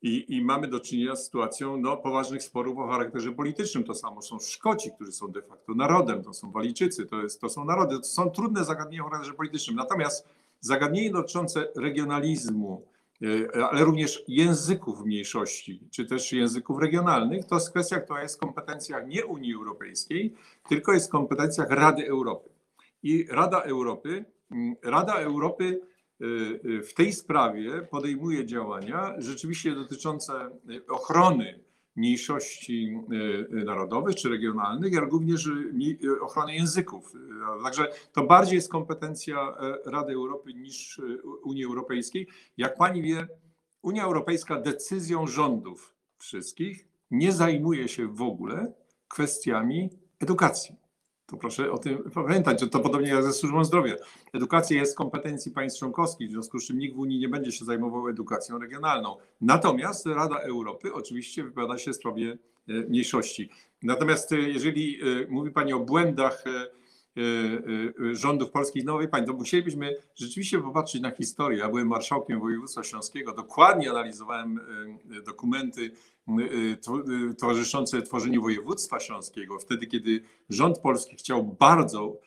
I, I, mamy do czynienia z sytuacją no, poważnych sporów o charakterze politycznym. To samo są Szkoci, którzy są de facto narodem, to są Walijczycy, to, jest, to są narody. To są trudne zagadnienia o charakterze politycznym. Natomiast zagadnienie dotyczące regionalizmu, e, ale również języków mniejszości, czy też języków regionalnych, to jest kwestia, która jest w kompetencjach nie Unii Europejskiej, tylko jest w kompetencjach Rady Europy. I Rada Europy, Rada Europy w tej sprawie podejmuje działania rzeczywiście dotyczące y, ochrony mniejszości y, narodowych czy regionalnych, jak również ochrony języków. Także to bardziej jest kompetencja e, Rady Europy niż Unii Europejskiej. Jak pani wie, Unia Europejska decyzją rządów wszystkich nie zajmuje się w ogóle kwestiami edukacji. To proszę o tym pamiętać, że to podobnie jak ze służbą zdrowia. Edukacja jest w kompetencji państw członkowskich, w związku z czym nikt w Unii nie będzie się zajmował edukacją regionalną. Natomiast Rada Europy oczywiście wypowiada się w sprawie e, mniejszości. Natomiast e, jeżeli e, mówi Pani o błędach rządów polskich, no wie Pani, to musielibyśmy rzeczywiście popatrzeć na historię. Ja byłem marszałkiem województwa śląskiego, dokładnie analizowałem dokumenty towarzyszące tworzeniu województwa śląskiego, wtedy kiedy rząd polski chciał bardzo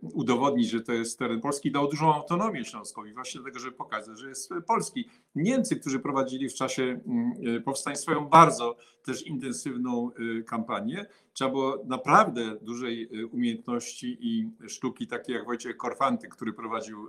udowodnić, że to jest teren Polski, dał dużą autonomię Śląskowi, właśnie dlatego, żeby pokazać, że jest polski. Niemcy, którzy prowadzili w czasie mm, powstań swoją bardzo też intensywną kampanię, trzeba było naprawdę dużej umiejętności i sztuki, takie jak Wojciech Korfanty, który prowadził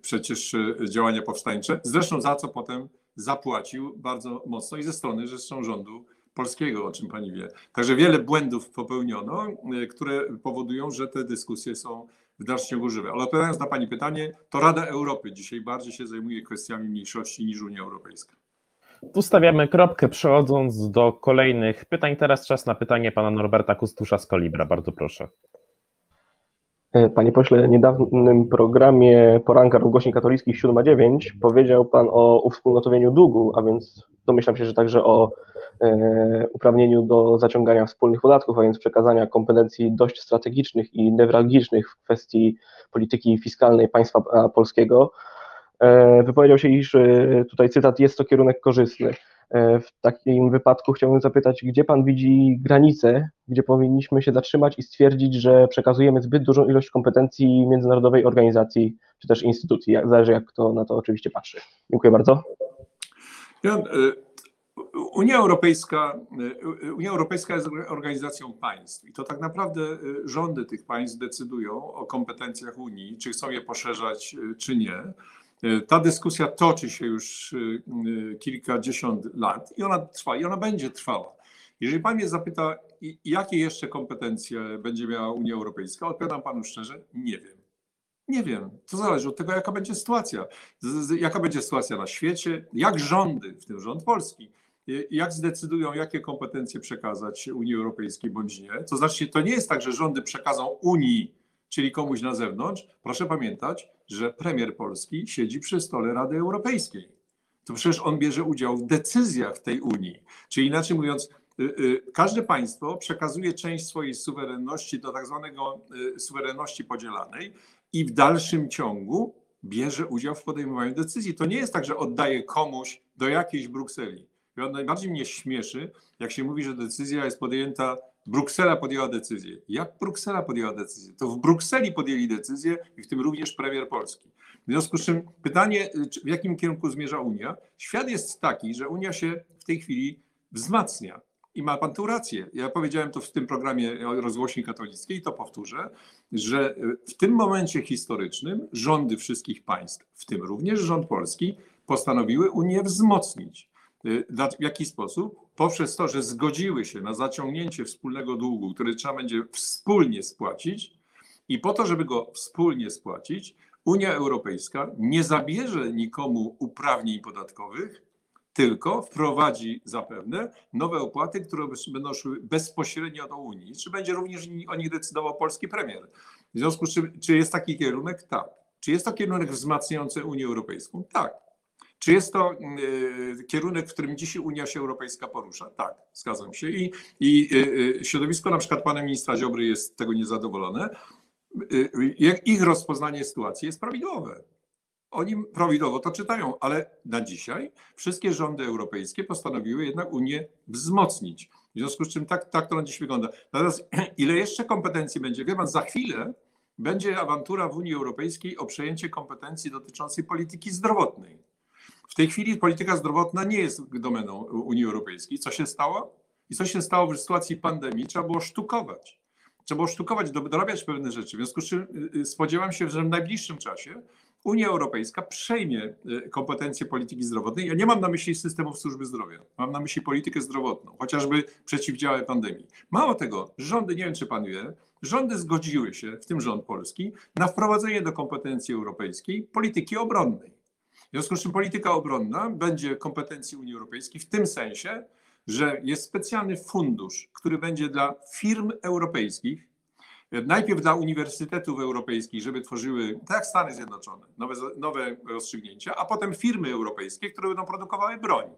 przecież działania powstańcze, zresztą za co potem zapłacił bardzo mocno i ze strony zresztą rządu polskiego, o czym pani wie. Także wiele błędów popełniono, y, które powodują, że te dyskusje są w dalszym ciągu żywe. Ale odpowiadając na pani pytanie, to Rada Europy dzisiaj bardziej się zajmuje kwestiami mniejszości niż Unia Europejska. Tu stawiamy kropkę, przechodząc do kolejnych pytań. Teraz czas na pytanie pana Norberta Kustusza z Kolibra. Bardzo proszę. E, Panie pośle, w niedawnym programie Poranka Rozgłośni Katolickich 7-9 powiedział Pan o uwspólnotowieniu długu, a więc domyślam się, że także o e, uprawnieniu do zaciągania wspólnych podatków, a więc przekazania kompetencji dość strategicznych i newralgicznych w kwestii polityki fiskalnej państwa polskiego. E, wypowiedział się, iż e, tutaj cytat, jest to kierunek korzystny. E, W takim wypadku chciałbym zapytać, gdzie Pan widzi granice, gdzie powinniśmy się zatrzymać i stwierdzić, że przekazujemy zbyt dużą ilość kompetencji międzynarodowej organizacji czy też instytucji, zależy jak kto na to oczywiście patrzy. Dziękuję bardzo. Ja, y, Unia Europejska, y, Unia Europejska jest organizacją państw i to tak naprawdę rządy tych państw decydują o kompetencjach Unii, czy chcą je poszerzać, czy nie. Ta dyskusja toczy się już y, y, kilkadziesiąt lat i ona trwa i ona będzie trwała. Jeżeli pan mnie zapyta, jakie jeszcze kompetencje będzie miała Unia Europejska, odpowiadam panu szczerze, nie wiem. Nie wiem. To zależy od tego, jaka będzie sytuacja. Jaka będzie sytuacja na świecie, jak rządy, w tym rząd polski, y, jak zdecydują, jakie kompetencje przekazać Unii Europejskiej bądź nie. To znaczy, to nie jest tak, że rządy przekazą Unii, czyli komuś na zewnątrz. Proszę pamiętać, że premier Polski siedzi przy stole Rady Europejskiej. To przecież on bierze udział w decyzjach tej Unii. Czyli inaczej mówiąc, y, y, każde państwo przekazuje część swojej suwerenności do tak zwanego y, suwerenności podzielanej i w dalszym ciągu bierze udział w podejmowaniu decyzji. To nie jest tak, że oddaje komuś do jakiejś Brukseli. I najbardziej mnie śmieszy, jak się mówi, że decyzja jest podjęta, Bruksela podjęła decyzję. Jak Bruksela podjęła decyzję? To w Brukseli podjęli decyzję i w tym również premier Polski. W związku z czym pytanie, w jakim kierunku zmierza Unia? Świat jest taki, że Unia się w tej chwili wzmacnia. I ma pan tu rację. Ja powiedziałem to w tym programie rozgłośni katolickiej i to powtórzę, że y, w tym momencie historycznym rządy wszystkich państw, w tym również rząd polski, postanowiły Unię wzmocnić. Y, W jaki sposób? Poprzez to, że zgodziły się na zaciągnięcie wspólnego długu, który trzeba będzie wspólnie spłacić, i po to, żeby go wspólnie spłacić, Unia Europejska nie zabierze nikomu uprawnień podatkowych, tylko wprowadzi zapewne nowe opłaty, które będą szły bezpośrednio do Unii. Czy będzie również o nich decydował polski premier? W związku z czym, czy jest taki kierunek? Tak. Czy jest to kierunek wzmacniający Unię Europejską? Tak. Czy jest to y, kierunek, w którym dzisiaj Unia się Europejska porusza? Tak, zgadzam się. I, i y, y, środowisko na przykład pana ministra Ziobry jest tego niezadowolone. Ich rozpoznanie sytuacji jest prawidłowe. Oni prawidłowo to czytają, ale na dzisiaj wszystkie rządy europejskie postanowiły jednak Unię wzmocnić. W związku z czym tak, tak to na dziś wygląda. Natomiast ile jeszcze kompetencji będzie? Wie pan, za chwilę będzie awantura w Unii Europejskiej o przejęcie kompetencji dotyczącej polityki zdrowotnej. W tej chwili polityka zdrowotna nie jest domeną Unii Europejskiej. Co się stało? I co się stało w sytuacji pandemii? Trzeba było sztukować. Trzeba było sztukować, do- dorabiać pewne rzeczy. W związku z czym y, y, spodziewam się, że w najbliższym czasie Unia Europejska przejmie y, kompetencje polityki zdrowotnej. Ja nie mam na myśli systemów służby zdrowia, mam na myśli politykę zdrowotną, chociażby przeciwdziałanie pandemii. Mało tego, rządy, nie wiem czy pan wie, rządy zgodziły się, w tym rząd polski, na wprowadzenie do kompetencji europejskiej polityki obronnej. W związku z czym polityka obronna będzie kompetencji Unii Europejskiej w tym sensie, że jest specjalny fundusz, który będzie dla firm europejskich, najpierw dla uniwersytetów europejskich, żeby tworzyły, tak jak Stany Zjednoczone, nowe, nowe rozstrzygnięcia, a potem firmy europejskie, które będą produkowały broń.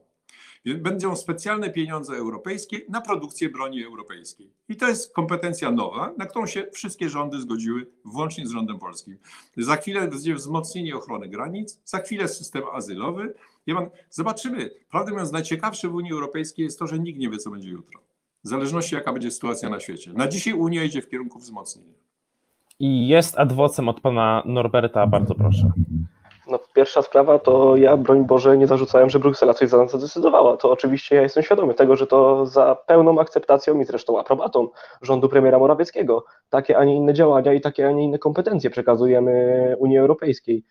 Będą specjalne pieniądze europejskie na produkcję broni europejskiej. I to jest kompetencja nowa, na którą się wszystkie rządy zgodziły, włącznie z rządem polskim. Za chwilę będzie wzmocnienie ochrony granic, za chwilę system azylowy. Ja zobaczymy. Prawdę mówiąc, najciekawsze w Unii Europejskiej jest to, że nikt nie wie, co będzie jutro. W zależności, jaka będzie sytuacja na świecie. Na dzisiaj Unia idzie w kierunku wzmocnienia. I jest adwocem od pana Norberta, bardzo proszę. No, pierwsza sprawa to ja, broń Boże, nie zarzucałem, że Bruksela coś za nas zadecydowała. To oczywiście ja jestem świadomy tego, że to za pełną akceptacją i zresztą aprobatą rządu premiera Morawieckiego takie, a nie inne działania i takie, a nie inne kompetencje przekazujemy Unii Europejskiej.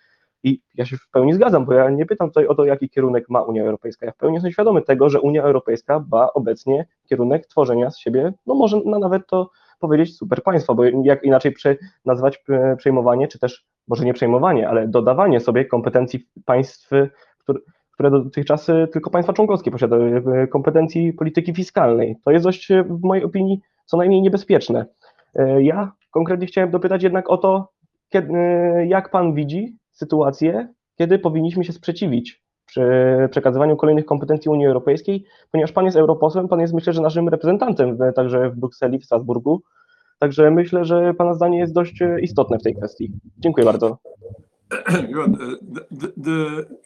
I ja się w pełni zgadzam, bo ja nie pytam tutaj o to, jaki kierunek ma Unia Europejska. Ja w pełni jestem świadomy tego, że Unia Europejska ma obecnie kierunek tworzenia z siebie, no może na nawet to powiedzieć super państwa, bo jak inaczej prze, nazwać e, przejmowanie, czy też może nie przejmowanie, ale dodawanie sobie kompetencji państw, które, dotychczas e, tylko państwa członkowskie posiadały, e, kompetencji polityki fiskalnej. To jest dość w mojej opinii co najmniej niebezpieczne. Ja konkretnie chciałem dopytać jednak o to, kiedy, jak pan widzi sytuację, kiedy powinniśmy się sprzeciwić przy przekazywaniu kolejnych kompetencji Unii Europejskiej, ponieważ pan jest europosłem, pan jest myślę, że naszym reprezentantem także w Brukseli, w Strasburgu. Także myślę, że pana zdanie jest dość e, istotne w tej kwestii. Dziękuję bardzo.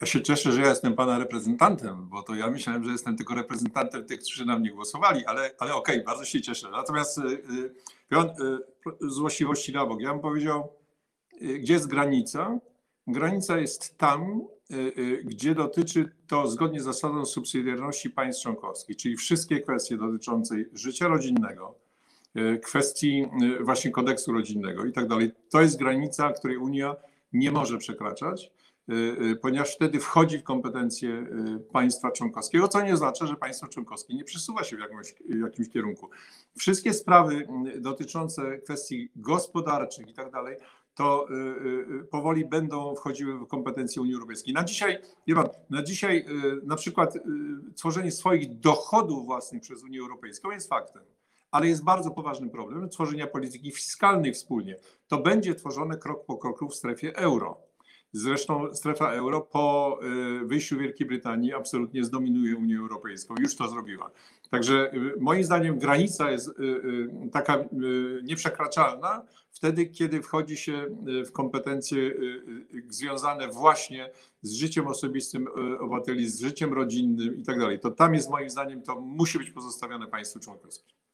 Ja się cieszę, że ja jestem pana reprezentantem, bo to ja myślałem, że jestem tylko reprezentantem tych, którzy na mnie głosowali, ale, ale okej, bardzo się cieszę. Natomiast Iwan, y, złośliwości na bok. Ja bym powiedział, gdzie jest granica? Granica jest tam, gdzie dotyczy to zgodnie z zasadą subsydiarności państw członkowskich, czyli wszystkie kwestie dotyczące życia rodzinnego, kwestii y, właśnie kodeksu rodzinnego i tak dalej. To jest granica, której Unia nie może przekraczać, y, ponieważ wtedy wchodzi w kompetencje państwa członkowskiego, co nie oznacza, że państwo członkowskie nie przesuwa się w jakimś, w jakimś kierunku. Wszystkie sprawy dotyczące kwestii gospodarczych i tak dalej, to powoli będą wchodziły w kompetencje Unii Europejskiej. Na dzisiaj, wie pan, na dzisiaj na przykład tworzenie swoich dochodów własnych przez Unię Europejską jest faktem, ale jest bardzo poważny problem tworzenia polityki fiskalnej wspólnie. To będzie tworzone krok po kroku w strefie euro. Zresztą strefa euro po y, wyjściu Wielkiej Brytanii absolutnie zdominuje Unię Europejską. Już to zrobiła. Także y, moim zdaniem granica jest y, taka nieprzekraczalna wtedy, kiedy wchodzi się w kompetencje związane właśnie z życiem osobistym obywateli, z życiem rodzinnym i tak dalej. To tam jest moim zdaniem, to musi być pozostawione państwu członkowskim.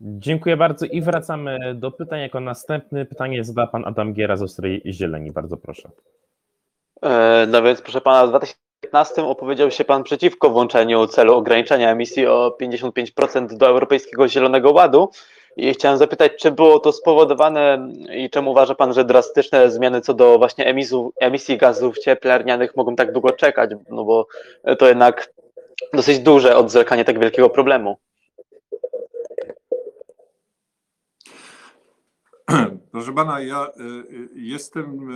Dziękuję bardzo i wracamy do pytań. Jako następny pytanie zada pan Adam Giera z Ostrej Zieleni. Bardzo proszę. E, No więc proszę pana, w 2015 opowiedział się pan przeciwko włączeniu celu ograniczenia emisji o 55% do Europejskiego Zielonego Ładu. I chciałem zapytać, czy było to spowodowane i czemu uważa pan, że drastyczne zmiany co do właśnie emisu, emisji gazów cieplarnianych mogą tak długo czekać? No bo to jednak dosyć duże odzwlekanie tak wielkiego problemu. Proszę pana, ja y, y, jestem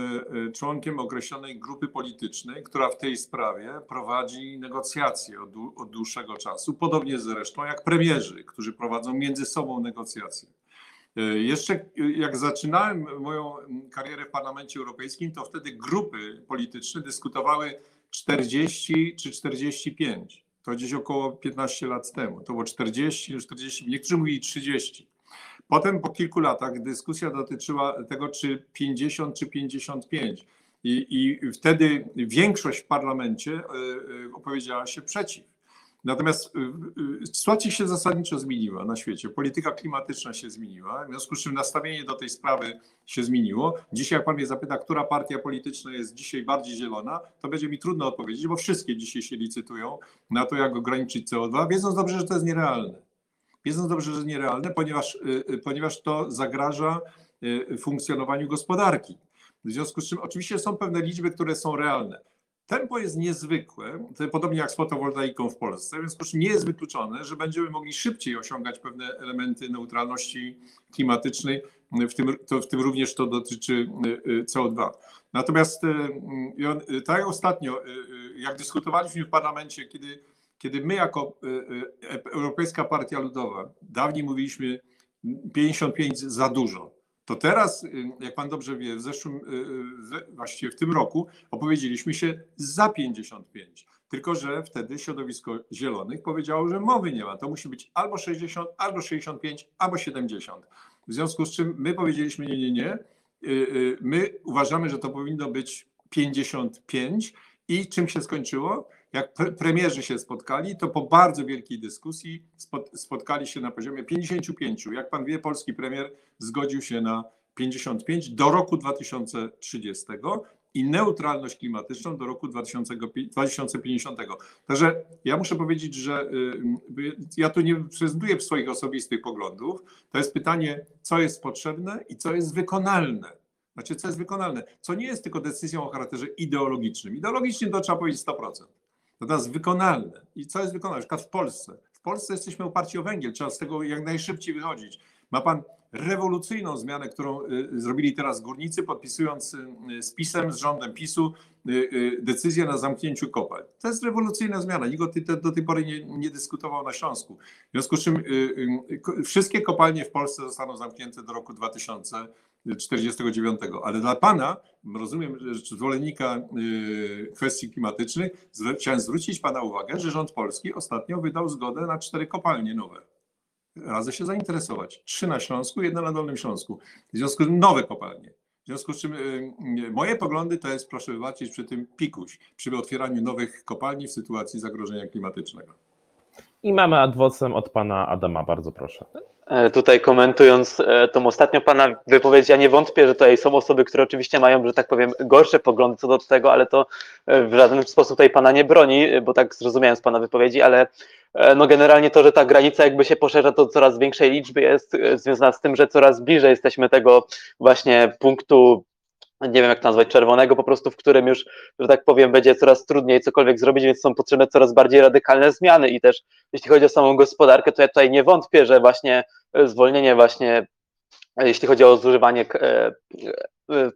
y, członkiem określonej grupy politycznej, która w tej sprawie prowadzi negocjacje od, od dłuższego czasu, podobnie zresztą jak premierzy, którzy prowadzą między sobą negocjacje. Jeszcze jak zaczynałem moją mm, karierę w Parlamencie Europejskim, to wtedy grupy polityczne dyskutowały 40 czy 45. To gdzieś około 15 lat temu. To było 40, 40, niektórzy mówili 30. Potem po kilku latach dyskusja dotyczyła tego, czy 50 czy 55. I, I wtedy większość w parlamencie y, y, opowiedziała się przeciw. Natomiast y, sytuacja się zasadniczo zmieniła na świecie. Polityka klimatyczna się zmieniła, w związku z czym nastawienie do tej sprawy się zmieniło. Dzisiaj, jak pan mnie zapyta, która partia polityczna jest dzisiaj bardziej zielona, to będzie mi trudno odpowiedzieć, bo wszystkie dzisiaj się licytują na to, jak ograniczyć CO2, wiedząc dobrze, że to jest nierealne wiedząc dobrze, że nierealne, ponieważ, y, y, ponieważ to zagraża y, funkcjonowaniu gospodarki. W związku z czym oczywiście są pewne liczby, które są realne. Tempo jest niezwykłe, podobnie jak z fotowoltaiką w Polsce, w związku z czym nie jest wykluczone, że będziemy mogli szybciej osiągać pewne elementy neutralności klimatycznej, w tym, to, w tym również to dotyczy y, y, CO2. Natomiast tak ostatnio, jak dyskutowaliśmy w parlamencie, kiedy, kiedy my jako y, y, Europejska Partia Ludowa, dawniej mówiliśmy 55 za dużo, to teraz, y, jak pan dobrze wie, w zeszłym, ze- właściwie w tym roku opowiedzieliśmy się za 55. Tylko, że wtedy środowisko zielonych powiedziało, że mowy nie ma. To musi być albo 60, albo 65, albo 70. W związku z czym my powiedzieliśmy nie, nie, nie. My uważamy, że to powinno być 55 i czym się skończyło? Jak pre- premierzy się spotkali, to po bardzo wielkiej dyskusji spot- spotkali się na poziomie 55. Jak pan wie, polski premier zgodził się na 55 do roku 2030 i neutralność klimatyczną do roku 2050. Także ja muszę powiedzieć, że y, ja tu nie prezentuję swoich osobistych poglądów. To jest pytanie, co jest potrzebne i co jest wykonalne. Znaczy, co jest wykonalne, co nie jest tylko decyzją o charakterze ideologicznym. Ideologicznym to trzeba powiedzieć 100%. Natomiast wykonalne. I co jest wykonalne? Na przykład w Polsce. W Polsce jesteśmy oparci o węgiel, trzeba z tego jak najszybciej wychodzić. Ma pan rewolucyjną zmianę, którą y, zrobili teraz górnicy, podpisując y, z PiSem, z rządem PiSu y, decyzję na zamknięciu kopalń. To jest rewolucyjna zmiana. Nikt do tej pory nie, nie dyskutował na Śląsku. W związku z czym wszystkie kopalnie w Polsce zostaną zamknięte do roku 2049. Ale dla pana, rozumiem, że zwolennika y, kwestii klimatycznych, chciałem zwrócić pana uwagę, że rząd polski ostatnio wydał zgodę na cztery kopalnie nowe. Radzę się zainteresować. Trzy na Śląsku, jedna na Dolnym Śląsku. W związku z tym nowe kopalnie. W związku z czym y, y, moje poglądy to jest, proszę wybaczyć, przy tym pikuś, przy otwieraniu nowych kopalni w sytuacji zagrożenia klimatycznego. I mamy adwocem od pana Adama, bardzo proszę. E, Tutaj komentując e, tą ostatnią pana wypowiedź, ja nie wątpię, że tutaj są osoby, które oczywiście mają, że tak powiem, gorsze poglądy co do tego, ale to e, w żaden sposób tutaj pana nie broni, bo tak zrozumiałem z pana wypowiedzi, ale no generalnie to, że ta granica jakby się poszerza do coraz większej liczby jest związana z tym, że coraz bliżej jesteśmy tego właśnie punktu nie wiem jak nazwać, czerwonego po prostu, w którym już, że tak powiem, będzie coraz trudniej cokolwiek zrobić, więc są potrzebne coraz bardziej radykalne zmiany. I też jeśli chodzi o samą gospodarkę, to ja tutaj nie wątpię, że właśnie e, zwolnienie właśnie, e, jeśli chodzi o zużywanie e,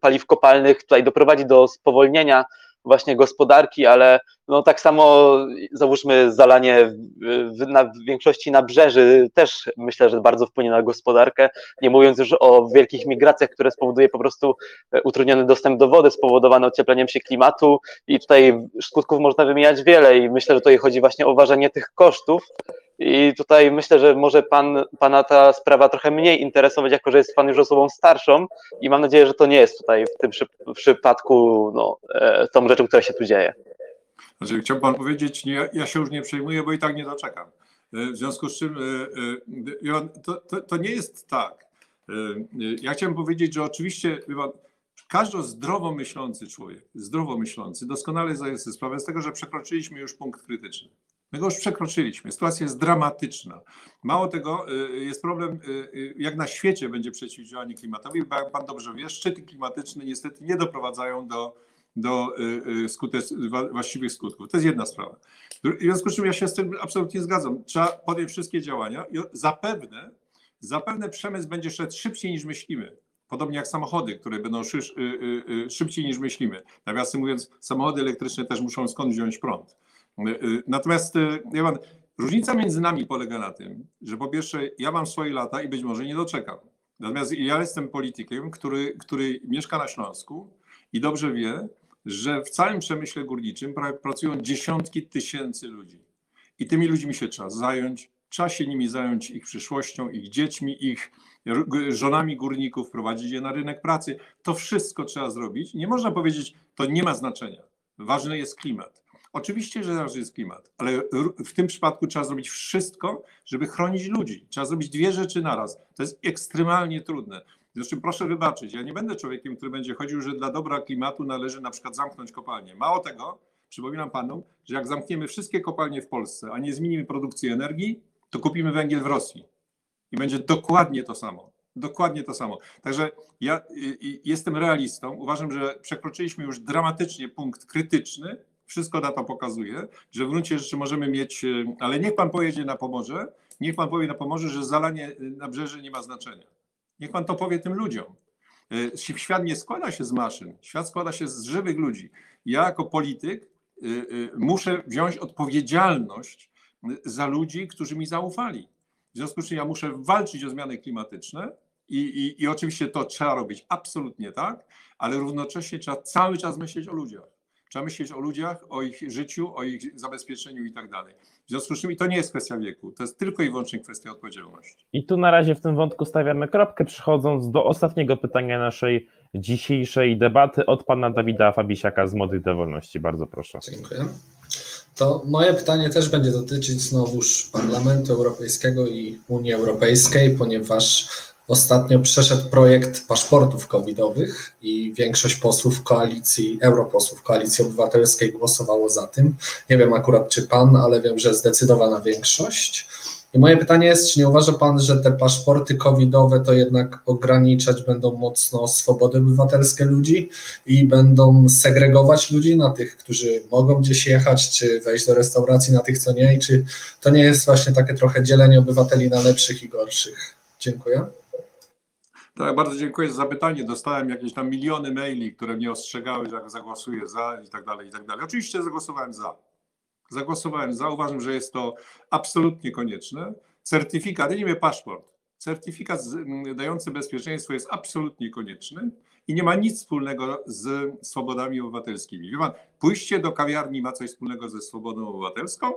paliw kopalnych, tutaj doprowadzi do spowolnienia właśnie gospodarki, ale no tak samo załóżmy zalanie w, na, w większości nabrzeży też myślę, że bardzo wpłynie na gospodarkę, nie mówiąc już o wielkich migracjach, które spowoduje po prostu e, utrudniony dostęp do wody spowodowany ociepleniem się klimatu i tutaj skutków można wymieniać wiele i myślę, że tutaj chodzi właśnie o ważenie tych kosztów i tutaj myślę, że może pan, pana ta sprawa trochę mniej interesować, jako że jest pan już osobą starszą i mam nadzieję, że to nie jest tutaj w tym przy, przypadku no, e, tą rzeczą, która się tu dzieje. Znaczy, chciał pan powiedzieć, nie, ja się już nie przejmuję, bo i tak nie doczekam. E, W związku z czym e, to, to, to nie jest tak. Ja chciałem powiedzieć, że oczywiście każdy zdrowo myślący człowiek, zdrowo myślący, doskonale zdaje sobie sprawę z tego, że przekroczyliśmy już punkt krytyczny. My go już przekroczyliśmy. Sytuacja jest dramatyczna. Mało tego, e, jest problem, e, jak na świecie będzie przeciwdziałanie klimatowi, jak pan dobrze wie, szczyty klimatyczne niestety nie doprowadzają do do y, y, właściwych skutków. To jest jedna sprawa. W związku z czym ja się z tym absolutnie zgadzam. Trzeba podjąć wszystkie działania i zapewne, zapewne przemysł będzie szedł szybciej niż myślimy. Podobnie jak samochody, które będą y, y, y, szybciej niż myślimy. Nawiasem mówiąc, samochody elektryczne też muszą skąd wziąć prąd. Y, y, Natomiast y, różnica między nami polega na tym, że po pierwsze ja mam swoje lata i być może nie doczekam. Natomiast ja jestem politykiem, który, który mieszka na Śląsku i dobrze wie, że w całym przemyśle górniczym pra- pracują dziesiątki tysięcy ludzi. I tymi ludźmi się trzeba zająć, trzeba się nimi zająć ich przyszłością, ich dziećmi, ich żonami górników, prowadzić je na rynek pracy. To wszystko trzeba zrobić. Nie można powiedzieć, to nie ma znaczenia. Ważny jest klimat. Oczywiście, że ważny jest klimat, ale w tym przypadku trzeba zrobić wszystko, żeby chronić ludzi. Trzeba zrobić dwie rzeczy naraz. To jest ekstremalnie trudne. Zresztą proszę wybaczyć, ja nie będę człowiekiem, który będzie chodził, że dla dobra klimatu należy na przykład zamknąć kopalnie. Mało tego, przypominam panom, że jak zamkniemy wszystkie kopalnie w Polsce, a nie zmienimy produkcji energii, to kupimy węgiel w Rosji. I będzie dokładnie to samo. Dokładnie to samo. Także ja jestem realistą. Uważam, że przekroczyliśmy już dramatycznie punkt krytyczny. Wszystko na to pokazuje, że w gruncie rzeczy możemy mieć, y, ale niech pan pojedzie na Pomorze, niech pan powie na Pomorze, że zalanie y, nabrzeży nie ma znaczenia. Niech pan to powie tym ludziom. Y, Świat nie składa się z maszyn, świat składa się z żywych ludzi. Ja jako polityk muszę wziąć odpowiedzialność za ludzi, którzy mi zaufali. W związku z czym ja muszę walczyć o zmiany klimatyczne i, i, i oczywiście to trzeba robić absolutnie tak, ale równocześnie trzeba cały czas myśleć o ludziach. Trzeba myśleć o ludziach, o ich życiu, o ich zabezpieczeniu i tak dalej. W związku z czym i to nie jest kwestia wieku, to jest tylko i wyłącznie kwestia odpowiedzialności. I tu na razie w tym wątku stawiamy kropkę, przechodząc do ostatniego pytania naszej dzisiejszej debaty od pana Dawida Fabisiaka z Młodych do Wolności. Bardzo proszę. Dziękuję. To moje pytanie też będzie dotyczyć znowuż Parlamentu Europejskiego i Unii Europejskiej, ponieważ ostatnio przeszedł projekt paszportów covidowych i większość posłów koalicji, europosłów koalicji obywatelskiej głosowało za tym. Nie wiem akurat czy pan, ale wiem, że zdecydowana większość. I moje pytanie jest, czy nie uważa pan, że te paszporty covidowe to jednak ograniczać będą mocno swobody obywatelskie ludzi i będą segregować ludzi na tych, którzy mogą gdzieś jechać, czy wejść do restauracji, na tych, co nie, i czy to nie jest właśnie takie trochę dzielenie obywateli na lepszych i gorszych? Dziękuję. Tak, bardzo dziękuję za zapytanie. Dostałem jakieś tam miliony maili, które mnie ostrzegały, że zagłosuję za i tak dalej, i tak dalej. Oczywiście zagłosowałem za. Zagłosowałem za. Uważam, że jest to absolutnie konieczne. Certyfikat, nie mówię paszport, certyfikat z- m, dający bezpieczeństwo jest absolutnie konieczny i nie ma nic wspólnego z swobodami obywatelskimi. Wie pan, pójście do kawiarni ma coś wspólnego ze swobodą obywatelską,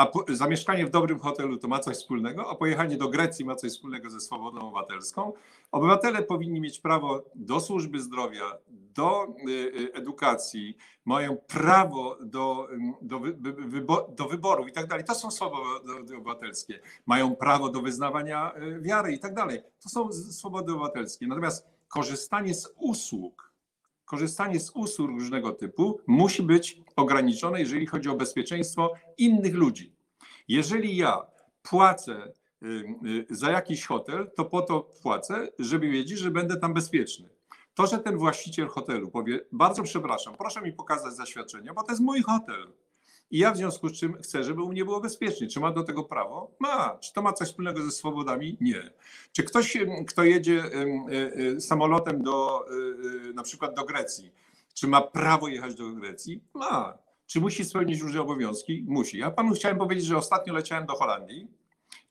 a zamieszkanie w dobrym hotelu to ma coś wspólnego, a pojechanie do Grecji ma coś wspólnego ze swobodą obywatelską. Obywatele powinni mieć prawo do służby zdrowia, do y, y, edukacji, mają prawo do, ym, do, wy, wy, wybo- do wyborów i tak dalej. To są swobody obywatelskie. Mają prawo do wyznawania y, wiary i tak dalej. To są swobody obywatelskie. Natomiast korzystanie z usług, korzystanie z usług różnego typu musi być ograniczone, jeżeli chodzi o bezpieczeństwo innych ludzi. Jeżeli ja płacę y, y, za jakiś hotel, to po to płacę, żeby wiedzieć, że będę tam bezpieczny. To, że ten właściciel hotelu powie, bardzo przepraszam, proszę mi pokazać zaświadczenie, bo to jest mój hotel. I ja w związku z czym chcę, żeby u mnie było bezpiecznie. Czy ma do tego prawo? Ma. Czy to ma coś wspólnego ze swobodami? Nie. Czy ktoś, kto jedzie e, e, samolotem do, e, na przykład do Grecji, czy ma prawo jechać do Grecji? Ma. Czy musi spełnić różne obowiązki? Musi. Ja panu chciałem powiedzieć, że ostatnio leciałem do Holandii,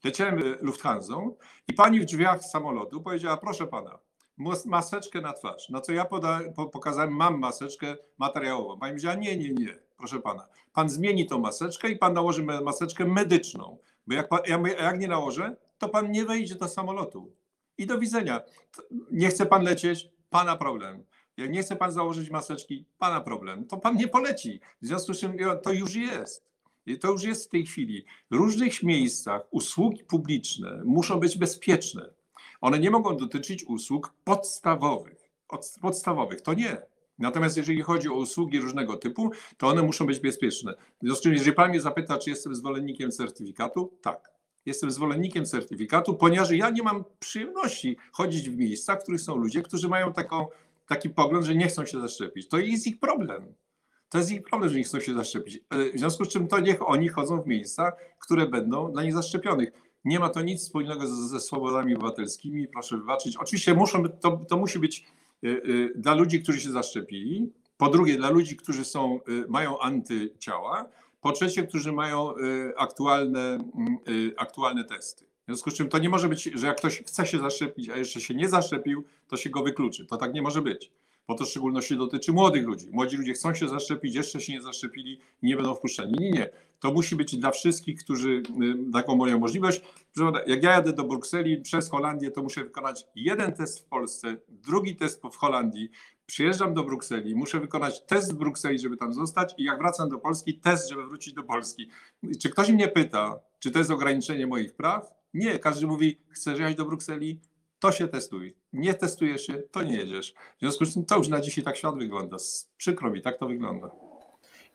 leciałem Lufthansą i pani w drzwiach samolotu powiedziała, proszę pana, mas- maseczkę na twarz. Na co ja poda, po, pokazałem, mam maseczkę materiałową. Pani powiedziała, nie, nie, nie, proszę pana. Pan zmieni tą maseczkę i pan nałoży maseczkę medyczną. Bo jak, pan, jak nie nałożę, to pan nie wejdzie do samolotu. I do widzenia. Nie chce pan lecieć, pana problem. Jak nie chce pan założyć maseczki, pana problem. To pan nie poleci. W związku z czym to już jest. I To już jest w tej chwili. W różnych miejscach usługi publiczne muszą być bezpieczne. One nie mogą dotyczyć usług podstawowych. Od- Podstawowych to nie. Natomiast jeżeli chodzi o usługi różnego typu, to one muszą być bezpieczne. W związku z czym, jeżeli pan mnie zapyta, czy jestem zwolennikiem certyfikatu, tak. Jestem zwolennikiem certyfikatu, ponieważ ja nie mam przyjemności chodzić w miejscach, w których są ludzie, którzy mają taką, taki pogląd, że nie chcą się zaszczepić. To jest ich problem. To jest ich problem, że nie chcą się zaszczepić. E, W związku z czym to niech oni chodzą w miejsca, które będą dla nich zaszczepionych. Nie ma to nic wspólnego ze, ze swobodami obywatelskimi, proszę wybaczyć. Oczywiście muszą, to, to musi być dla ludzi, którzy się zaszczepili. Po drugie, dla ludzi, którzy są, y, mają antyciała. Po trzecie, którzy mają y, aktualne, mm, y, aktualne testy. W związku z czym to nie może być, że jak ktoś chce się zaszczepić, a jeszcze się nie zaszczepił, to się go wykluczy. To tak nie może być bo to w szczególności dotyczy młodych ludzi. Młodzi ludzie chcą się zaszczepić, jeszcze się nie zaszczepili nie będą wpuszczeni. Nie, nie. To musi być dla wszystkich, którzy y, taką mają możliwość. Jak ja jadę do Brukseli przez Holandię, to muszę wykonać jeden test w Polsce, drugi test w Holandii. Przyjeżdżam do Brukseli, muszę wykonać test w Brukseli, żeby tam zostać i jak wracam do Polski, test, żeby wrócić do Polski. Czy ktoś mnie pyta, czy to jest ograniczenie moich praw? Nie, każdy mówi, chcesz jechać do Brukseli? to się testuj. Nie testujesz się, to nie jedziesz. W związku z tym to już na dzisiaj tak świat wygląda. Przykro mi, tak to wygląda.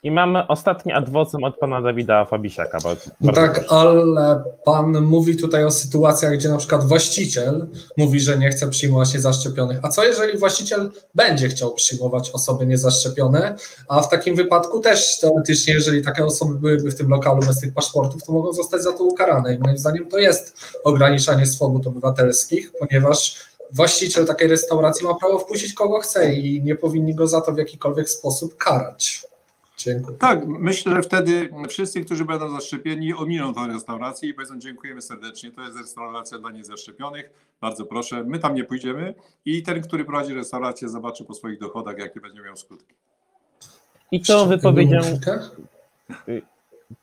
I mamy ostatni adwocem od pana Dawida Fabisiaka. No tak, proszę. ale pan mówi tutaj o sytuacjach, gdzie na przykład właściciel mówi, że nie chce przyjmować niezaszczepionych. A co jeżeli właściciel będzie chciał przyjmować osoby niezaszczepione? A w takim wypadku też teoretycznie, jeżeli takie osoby byłyby w tym lokalu bez tych paszportów, to mogą zostać za to ukarane. I moim zdaniem to jest ograniczanie swobód obywatelskich, ponieważ właściciel takiej restauracji ma prawo wpuścić kogo chce i nie powinni go za to w jakikolwiek sposób karać. Dziękuję. Tak, myślę, że wtedy wszyscy, którzy będą zaszczepieni, ominą tę restaurację i powiedzą dziękujemy serdecznie, to jest restauracja dla niezaszczepionych, bardzo proszę, my tam nie pójdziemy i ten, który prowadzi restaurację zobaczy po swoich dochodach, jakie będzie miał skutki. I tą wypowiedzią,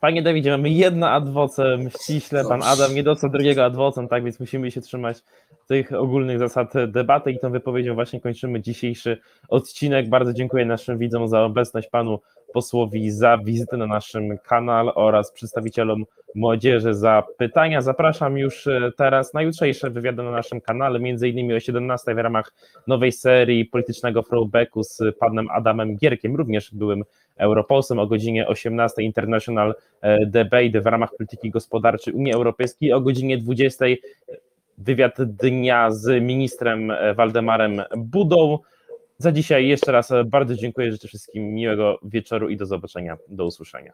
panie Dawidzie, mamy jedno adwocem ściśle, pan. Adam nie dostał drugiego adwocem, tak więc musimy się trzymać tych ogólnych zasad debaty i tą wypowiedzią właśnie kończymy dzisiejszy odcinek. Bardzo dziękuję naszym widzom za obecność, panu posłowi za wizytę na naszym kanale oraz przedstawicielom młodzieży za pytania. Zapraszam już e, teraz na jutrzejsze wywiady na naszym kanale, między innymi o 17 w ramach nowej serii politycznego throwbacku z panem Adamem Gierkiem, również byłym europosłem o godzinie 18 International e, Debate w ramach polityki gospodarczej Unii Europejskiej, o godzinie 20 wywiad dnia z ministrem e, Waldemarem Budą. Za dzisiaj jeszcze raz bardzo dziękuję, życzę wszystkim miłego wieczoru i do zobaczenia, do usłyszenia.